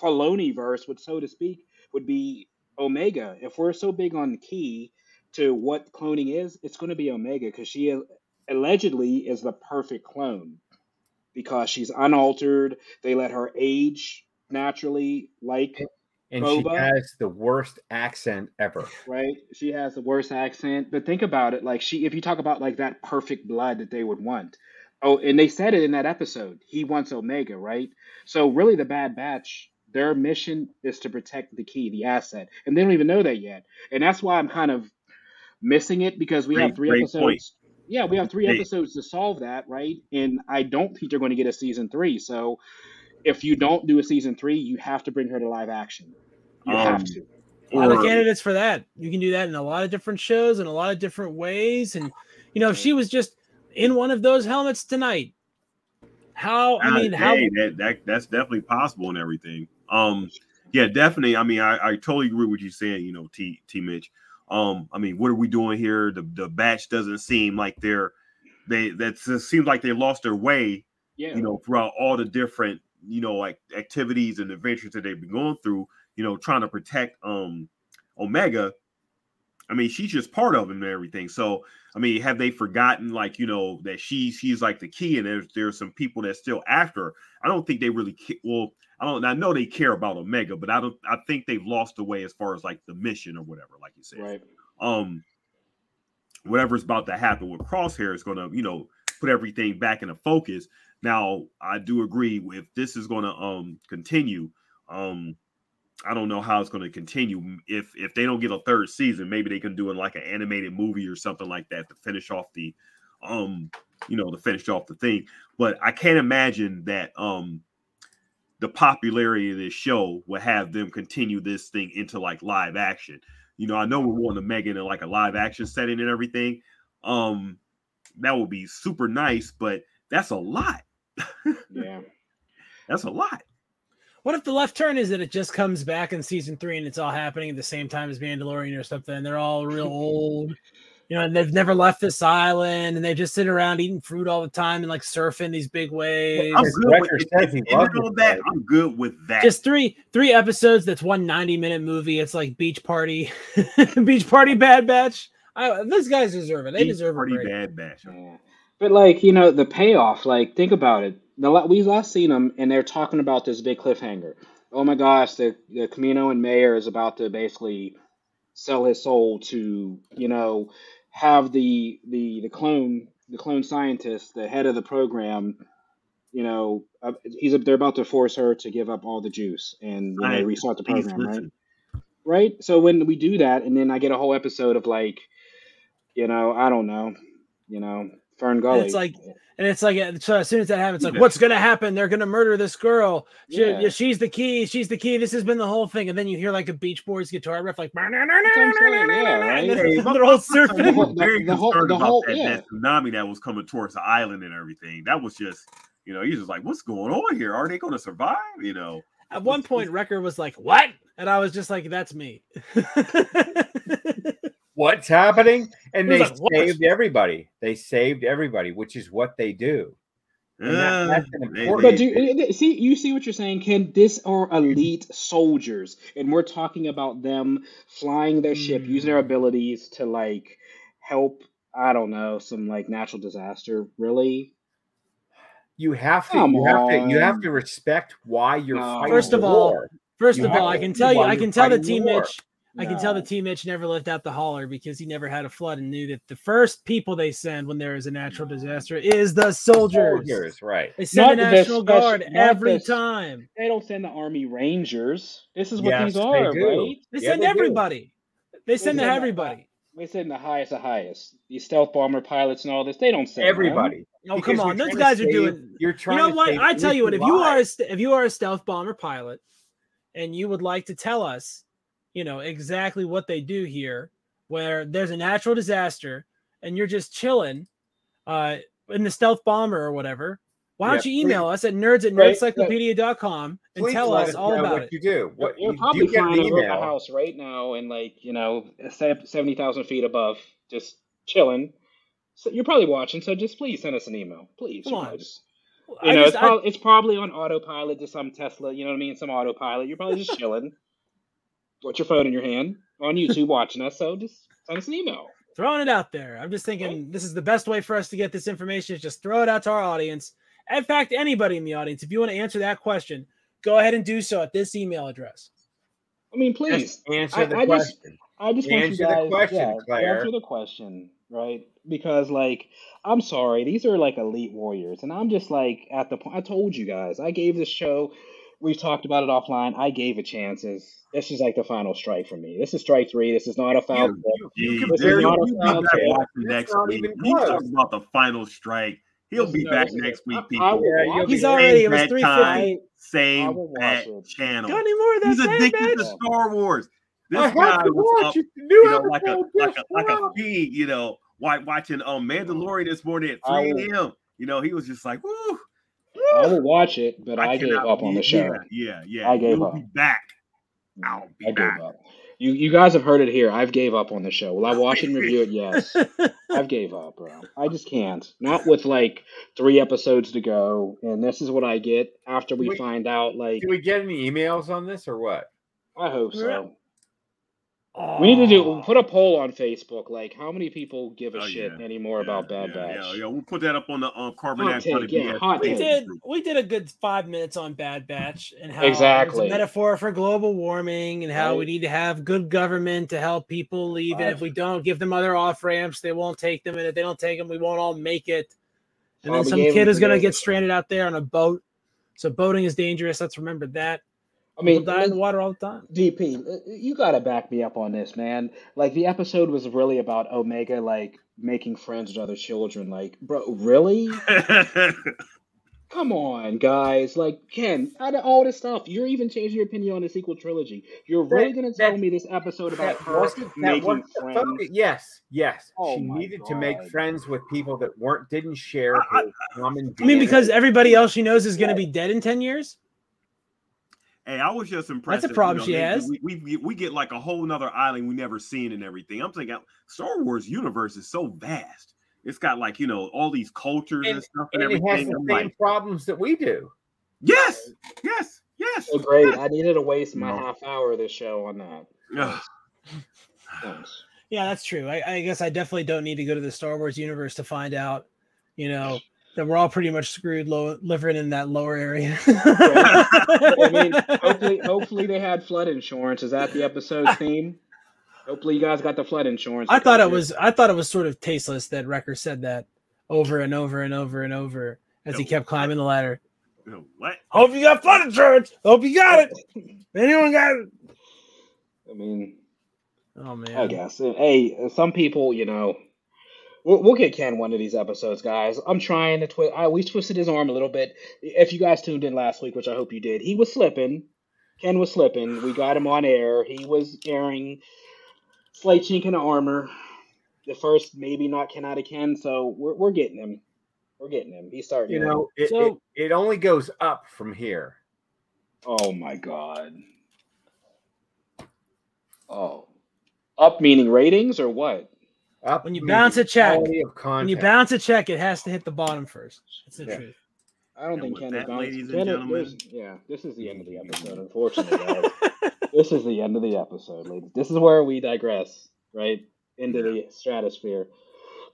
Filoni verse, would so to speak, would be Omega. If we're so big on the key to what cloning is, it's going to be Omega because she allegedly is the perfect clone because she's unaltered. They let her age naturally, like and Boba. she has the worst accent ever. right? She has the worst accent. But think about it, like she, if you talk about like that perfect blood that they would want. Oh, and they said it in that episode. He wants Omega, right? So really, the Bad Batch, their mission is to protect the key, the asset, and they don't even know that yet. And that's why I'm kind of missing it because we Great- have three episodes. point. Yeah, we have three Hey. episodes to solve that, right? And I don't think they're going to get a season three. So if you don't do a season three, you have to bring her to live action. You Um, have to. A lot of candidates for that. You can do that in a lot of different shows in a lot of different ways. And you know, if she was just in one of those helmets tonight, how I Uh, mean, how that, that that's definitely possible and everything. Um, yeah, definitely. I mean, I, I totally agree with you saying. You know, T T Mitch. Um, I mean, what are we doing here? The the batch doesn't seem like they're they that seems like they lost their way. Yeah. You know, throughout all the different you know like activities and adventures that they've been going through. You know, trying to protect um Omega. I mean, she's just part of him and everything. So, I mean, have they forgotten, like, you know, that she she's like the key, and there's there's some people that still after her. I don't think they really ca- well. I don't. I know they care about Omega, but I don't. I think they've lost the way as far as like the mission or whatever, like you said. Right. Um, whatever's about to happen with Crosshair is going to, you know, put everything back into focus. Now, I do agree if this is going to um continue. Um, I don't know how it's going to continue. If if they don't get a third season, maybe they can do it like an animated movie or something like that to finish off the, um, you know, to finish off the thing. But I can't imagine that um, the popularity of this show will have them continue this thing into like live action. You know, I know we're wanting to it in like a live action setting and everything. Um, that would be super nice, but that's a lot. Yeah. That's a lot. What if the left turn is that it just comes back in season three and it's all happening at the same time as Mandalorian or something? And they're all real old, you know, and they've never left this island and they just sit around eating fruit all the time and like surfing these big waves. I'm good with says he loves it, that. I'm good with that. just three three episodes. That's one 90 minute movie. It's like Beach Party, Beach Party Bad Batch. I, these guys deserve it. They Beach deserve a pretty break. bad Batch. Yeah. But like you know, the payoff. Like think about it. The we last seen them, and they're talking about this big cliffhanger. Oh my gosh, the the Kaminoan Mayor is about to basically sell his soul to you know have the the the clone the clone scientist, the head of the program. You know, uh, he's they're about to force her to give up all the juice and you know, restart the program, right? right? So when we do that, and then I get a whole episode of like, you know, I don't know, you know, Fern Gully. it's like- And it's like, so as soon as that happens, like, Yeah. what's going to happen? They're going to murder this girl. She, Yeah. yeah, she's the key. She's the key. This has been the whole thing. And then you hear like a Beach Boys guitar riff, like, what I'm yeah, right? and then Hey, they're all surfing. was The- very the whole- the about whole- that, yeah. that tsunami that was coming towards the island and everything. That was just, you know, he's just like, what's going on here? Are they going to survive? You know, At one point, Wrecker was like, "What?" And I was just like, "That's me." What's happening? And they was like, "What?" saved everybody. They saved everybody, which is what they do. And that- that's an Uh, important- But do you see? You see what you're saying? Can this are elite soldiers, and we're talking about them flying their ship, using their abilities to like help. I don't know, some like natural disaster. Really? You have to. Come You have to. You have to respect why you're No. fighting. First the of all, war. First You of all, I can tell you, I can tell that fighting T the war. Mitch, I can tell the team T Mitch never left out the holler because he never had a flood and knew that the first people they send when there is a natural disaster is the soldiers. soldiers, right? They send Not the the National special- Guard not every the- time. They don't send the Army Rangers. This is what Yes, these are, do. right? They Yeah, send they do. everybody. They send send the- everybody. We send the highest of highest. These stealth bomber pilots and all this. They don't send them. Everybody. Oh Because come on, those trying to guys are doing. You're You know what? I tell you what. If you are a, if you are a stealth bomber pilot, and you would like to tell us, you know exactly what they do here, where there's a natural disaster and you're just chilling, uh, in the stealth bomber or whatever, Why don't Yeah, you email us at nerds at Right, nerdcyclopedia.com and tell let us all know about what it. you do. What You're you, probably you get flying over the house right now and like you know seventy thousand feet above, just chilling. So you're probably watching. So just please send us an email, please. Come you know, on. just- I know, just- it's, I- prob- it's probably on autopilot to some Tesla. You know what I mean? Some autopilot. You're probably just chilling, with your phone in your hand on YouTube watching us. So just send us an email. throwing it out there. I'm just thinking this is the best way for us to get this information is just throw it out to our audience. In fact, anybody in the audience, if you want to answer that question, go ahead and do so at this email address. I mean, please. Just answer I- the I just- question. I just want Answer you the guys, question, yeah, Claire. answer the question, right? Because like, I'm sorry, these are like elite warriors, and I'm just like at the point. I told you guys, I gave this show. We've talked about it offline. I gave it chances. This is like the final strike for me. This is strike three. This is not a foul. You- tip. you- You, you you, not a you to foul be back tip. watching That's next not week. even He talks about the final strike. He'll This be back this next week, I- I people. Yeah, watch. He's already. It was Same three time, Same will bat channel. Got any more of that He's addicted to Star Wars. This I guy to was watch up, it. You know, like a like a like a dropped. feed, you know, wa- watching um Mandalorian this morning at 3 a.m. You know, he was just like, woo. I will watch it, but I, gave up on the show. Yeah, yeah, yeah. I gave You'll up. be back. I'll mm, be I gave back. up. You you guys have heard it here. I've gave up on the show. Will I watch and review it? Yes. I've gave up, bro. I just can't. Not with like three episodes to go, and this is what I get after we Wait. find out. Like, Do we get any emails on this or what? I hope so. Oh. We need to do put a poll on Facebook. Like, how many people give a Oh, shit yeah. anymore about Bad yeah, Batch? Yeah, yeah, we'll put that up on the um, Carbon Hot take, yeah, hot We take. did. We did a good five minutes on Bad Batch and how it was Exactly. a metaphor for global warming and how we need to have good government to help people leave. And if we don't give them other off ramps, they won't take them. And if they don't take them, we won't all make it. And then some kid is going to get stranded out there on a boat. So boating is dangerous. Let's remember that. I mean, People die in the water all the time. DP, uh, you gotta back me up on this, man. Like the episode was really about Omega, like making friends with other children. Like, bro, really? Come on, guys. Like, Ken, out of all this stuff, you're even changing your opinion on the sequel trilogy. You're really That- gonna tell that- me this episode about That her wasn't that making wasn't friends? focus. Yes, yes. Oh she my needed to make friends with people that weren't didn't share her common. I mean, DNA. because everybody else she knows is going to be dead in 10 years. Hey, I was just impressed. That's a that, problem you know, she they- has. We, we get- we get like a whole nother island we never seen and everything. I'm thinking Star Wars universe is so vast. It's got like you know all these cultures and, And- stuff and, and it has the I'm same like, problems that we do. yes, yes, yes. So great. I needed to waste my No. half hour of this show on that. Ugh. Thanks. Yeah, that's true. I, I guess I definitely don't need to go to the Star Wars universe to find out, you know, that we're all pretty much screwed low, living in that lower area. I mean, hopefully, hopefully they had flood insurance. Is that the episode theme? Hopefully, you guys got the flood insurance. I thought it was I thought it was sort of tasteless that Wrecker said that over and over and over and over as he kept climbing the ladder. what? Hope you got flood insurance. Hope you got it. Anyone got it? I mean, Oh man. I guess. Uh, Hey, some people, you know, we'll, we'll get Ken one of these episodes, guys. I'm trying to twist. I we twisted his arm a little bit. If you guys tuned in last week, which I hope you did, he was slipping. Ken was slipping. We got him on air. He was airing slight chink in the armor. The first, maybe not Ken out of Ken. So we're we're getting him. We're getting him. He's starting. You know, it, So- it, it only goes up from here. Oh my god. Oh. Up meaning ratings or what? Up When you bounce a check, When you bounce a check, it has to hit the bottom first. That's the Yeah. truth. I don't And think with Ken that, is bouncing. ladies and Ken gentlemen- yeah, this is the end of the episode, unfortunately, this is the end of the episode, ladies. This is where we digress, right? Into the stratosphere.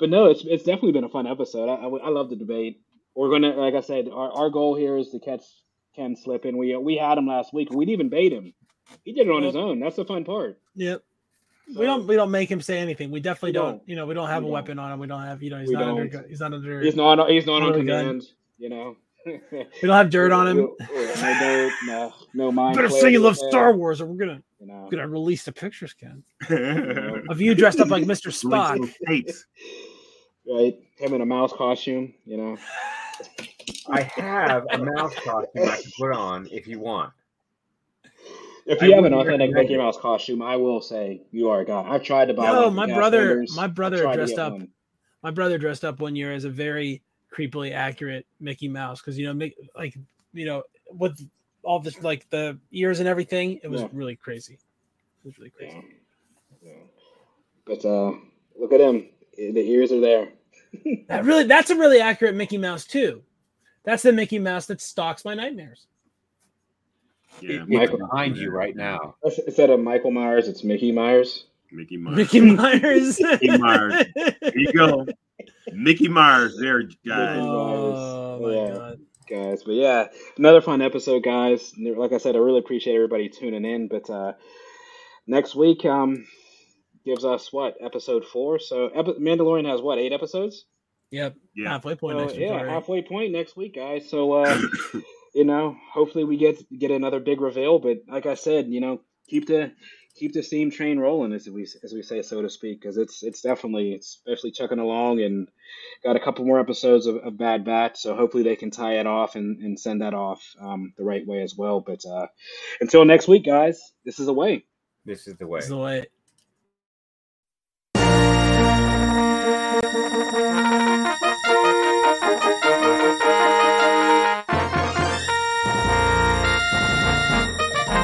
But no, it's it's definitely been a fun episode. I, I, I love the debate. We're gonna, like I said, our, our goal here is to catch Ken slipping. We we had him last week. We didn't even bait him. He did it on his own. That's the fun part. Yep. So, We don't we don't make him say anything. We definitely We don't, don't. You know, we don't have We a don't. weapon on him. We don't have. You know, he's We not under. don't. He's not under. He's not. He's not on Not a gun. command. You know. we don't have dirt on him. No dirt. No. No mind. Better say you love that, Star Wars, or we're gonna You know. gonna release the pictures, Ken, Release of you dressed up like Mr. those Spock. right? Him in a mouse costume, you know. I have a mouse costume I can put on if you want. If I you have an authentic recommend Mickey. Mouse costume, I will say you are a guy. I've tried to buy No, one. from my brother- Vendors. my brother dressed up one. My brother dressed up one year as a very creepily accurate Mickey Mouse because you know, like you know, with all this like the ears and everything, it was Yeah. really crazy. It was really crazy. Yeah. Yeah. But uh, look at him. The ears are there. That really, that's a really accurate Mickey Mouse too. That's the Mickey Mouse that stalks my nightmares. Yeah, It's Michael- behind you right now. Instead of Michael Myers, it's Mickey Myers. Mickey Myers. Mickey Myers. Mickey Myers. There you go. Mickey Myers there, guys. oh my Yeah. god. guys. But yeah, another fun episode, guys. Like I said, I really appreciate everybody tuning in. But uh, next week um, gives us what episode four. So Epi- Mandalorian has what eight episodes? Yep. Yeah. Halfway point So, next week. yeah, already. halfway point next week, guys. So uh, you know, hopefully we get get another big reveal. But like I said, you know, keep the keep the steam train rolling, as we as we say, so to speak, because it's it's definitely it's definitely chucking along, and got a couple more episodes of, of Bad Bat. so hopefully they can tie it off and, and send that off um, the right way as well. But uh, until next week, guys, this is the way. This is the way. This is the way.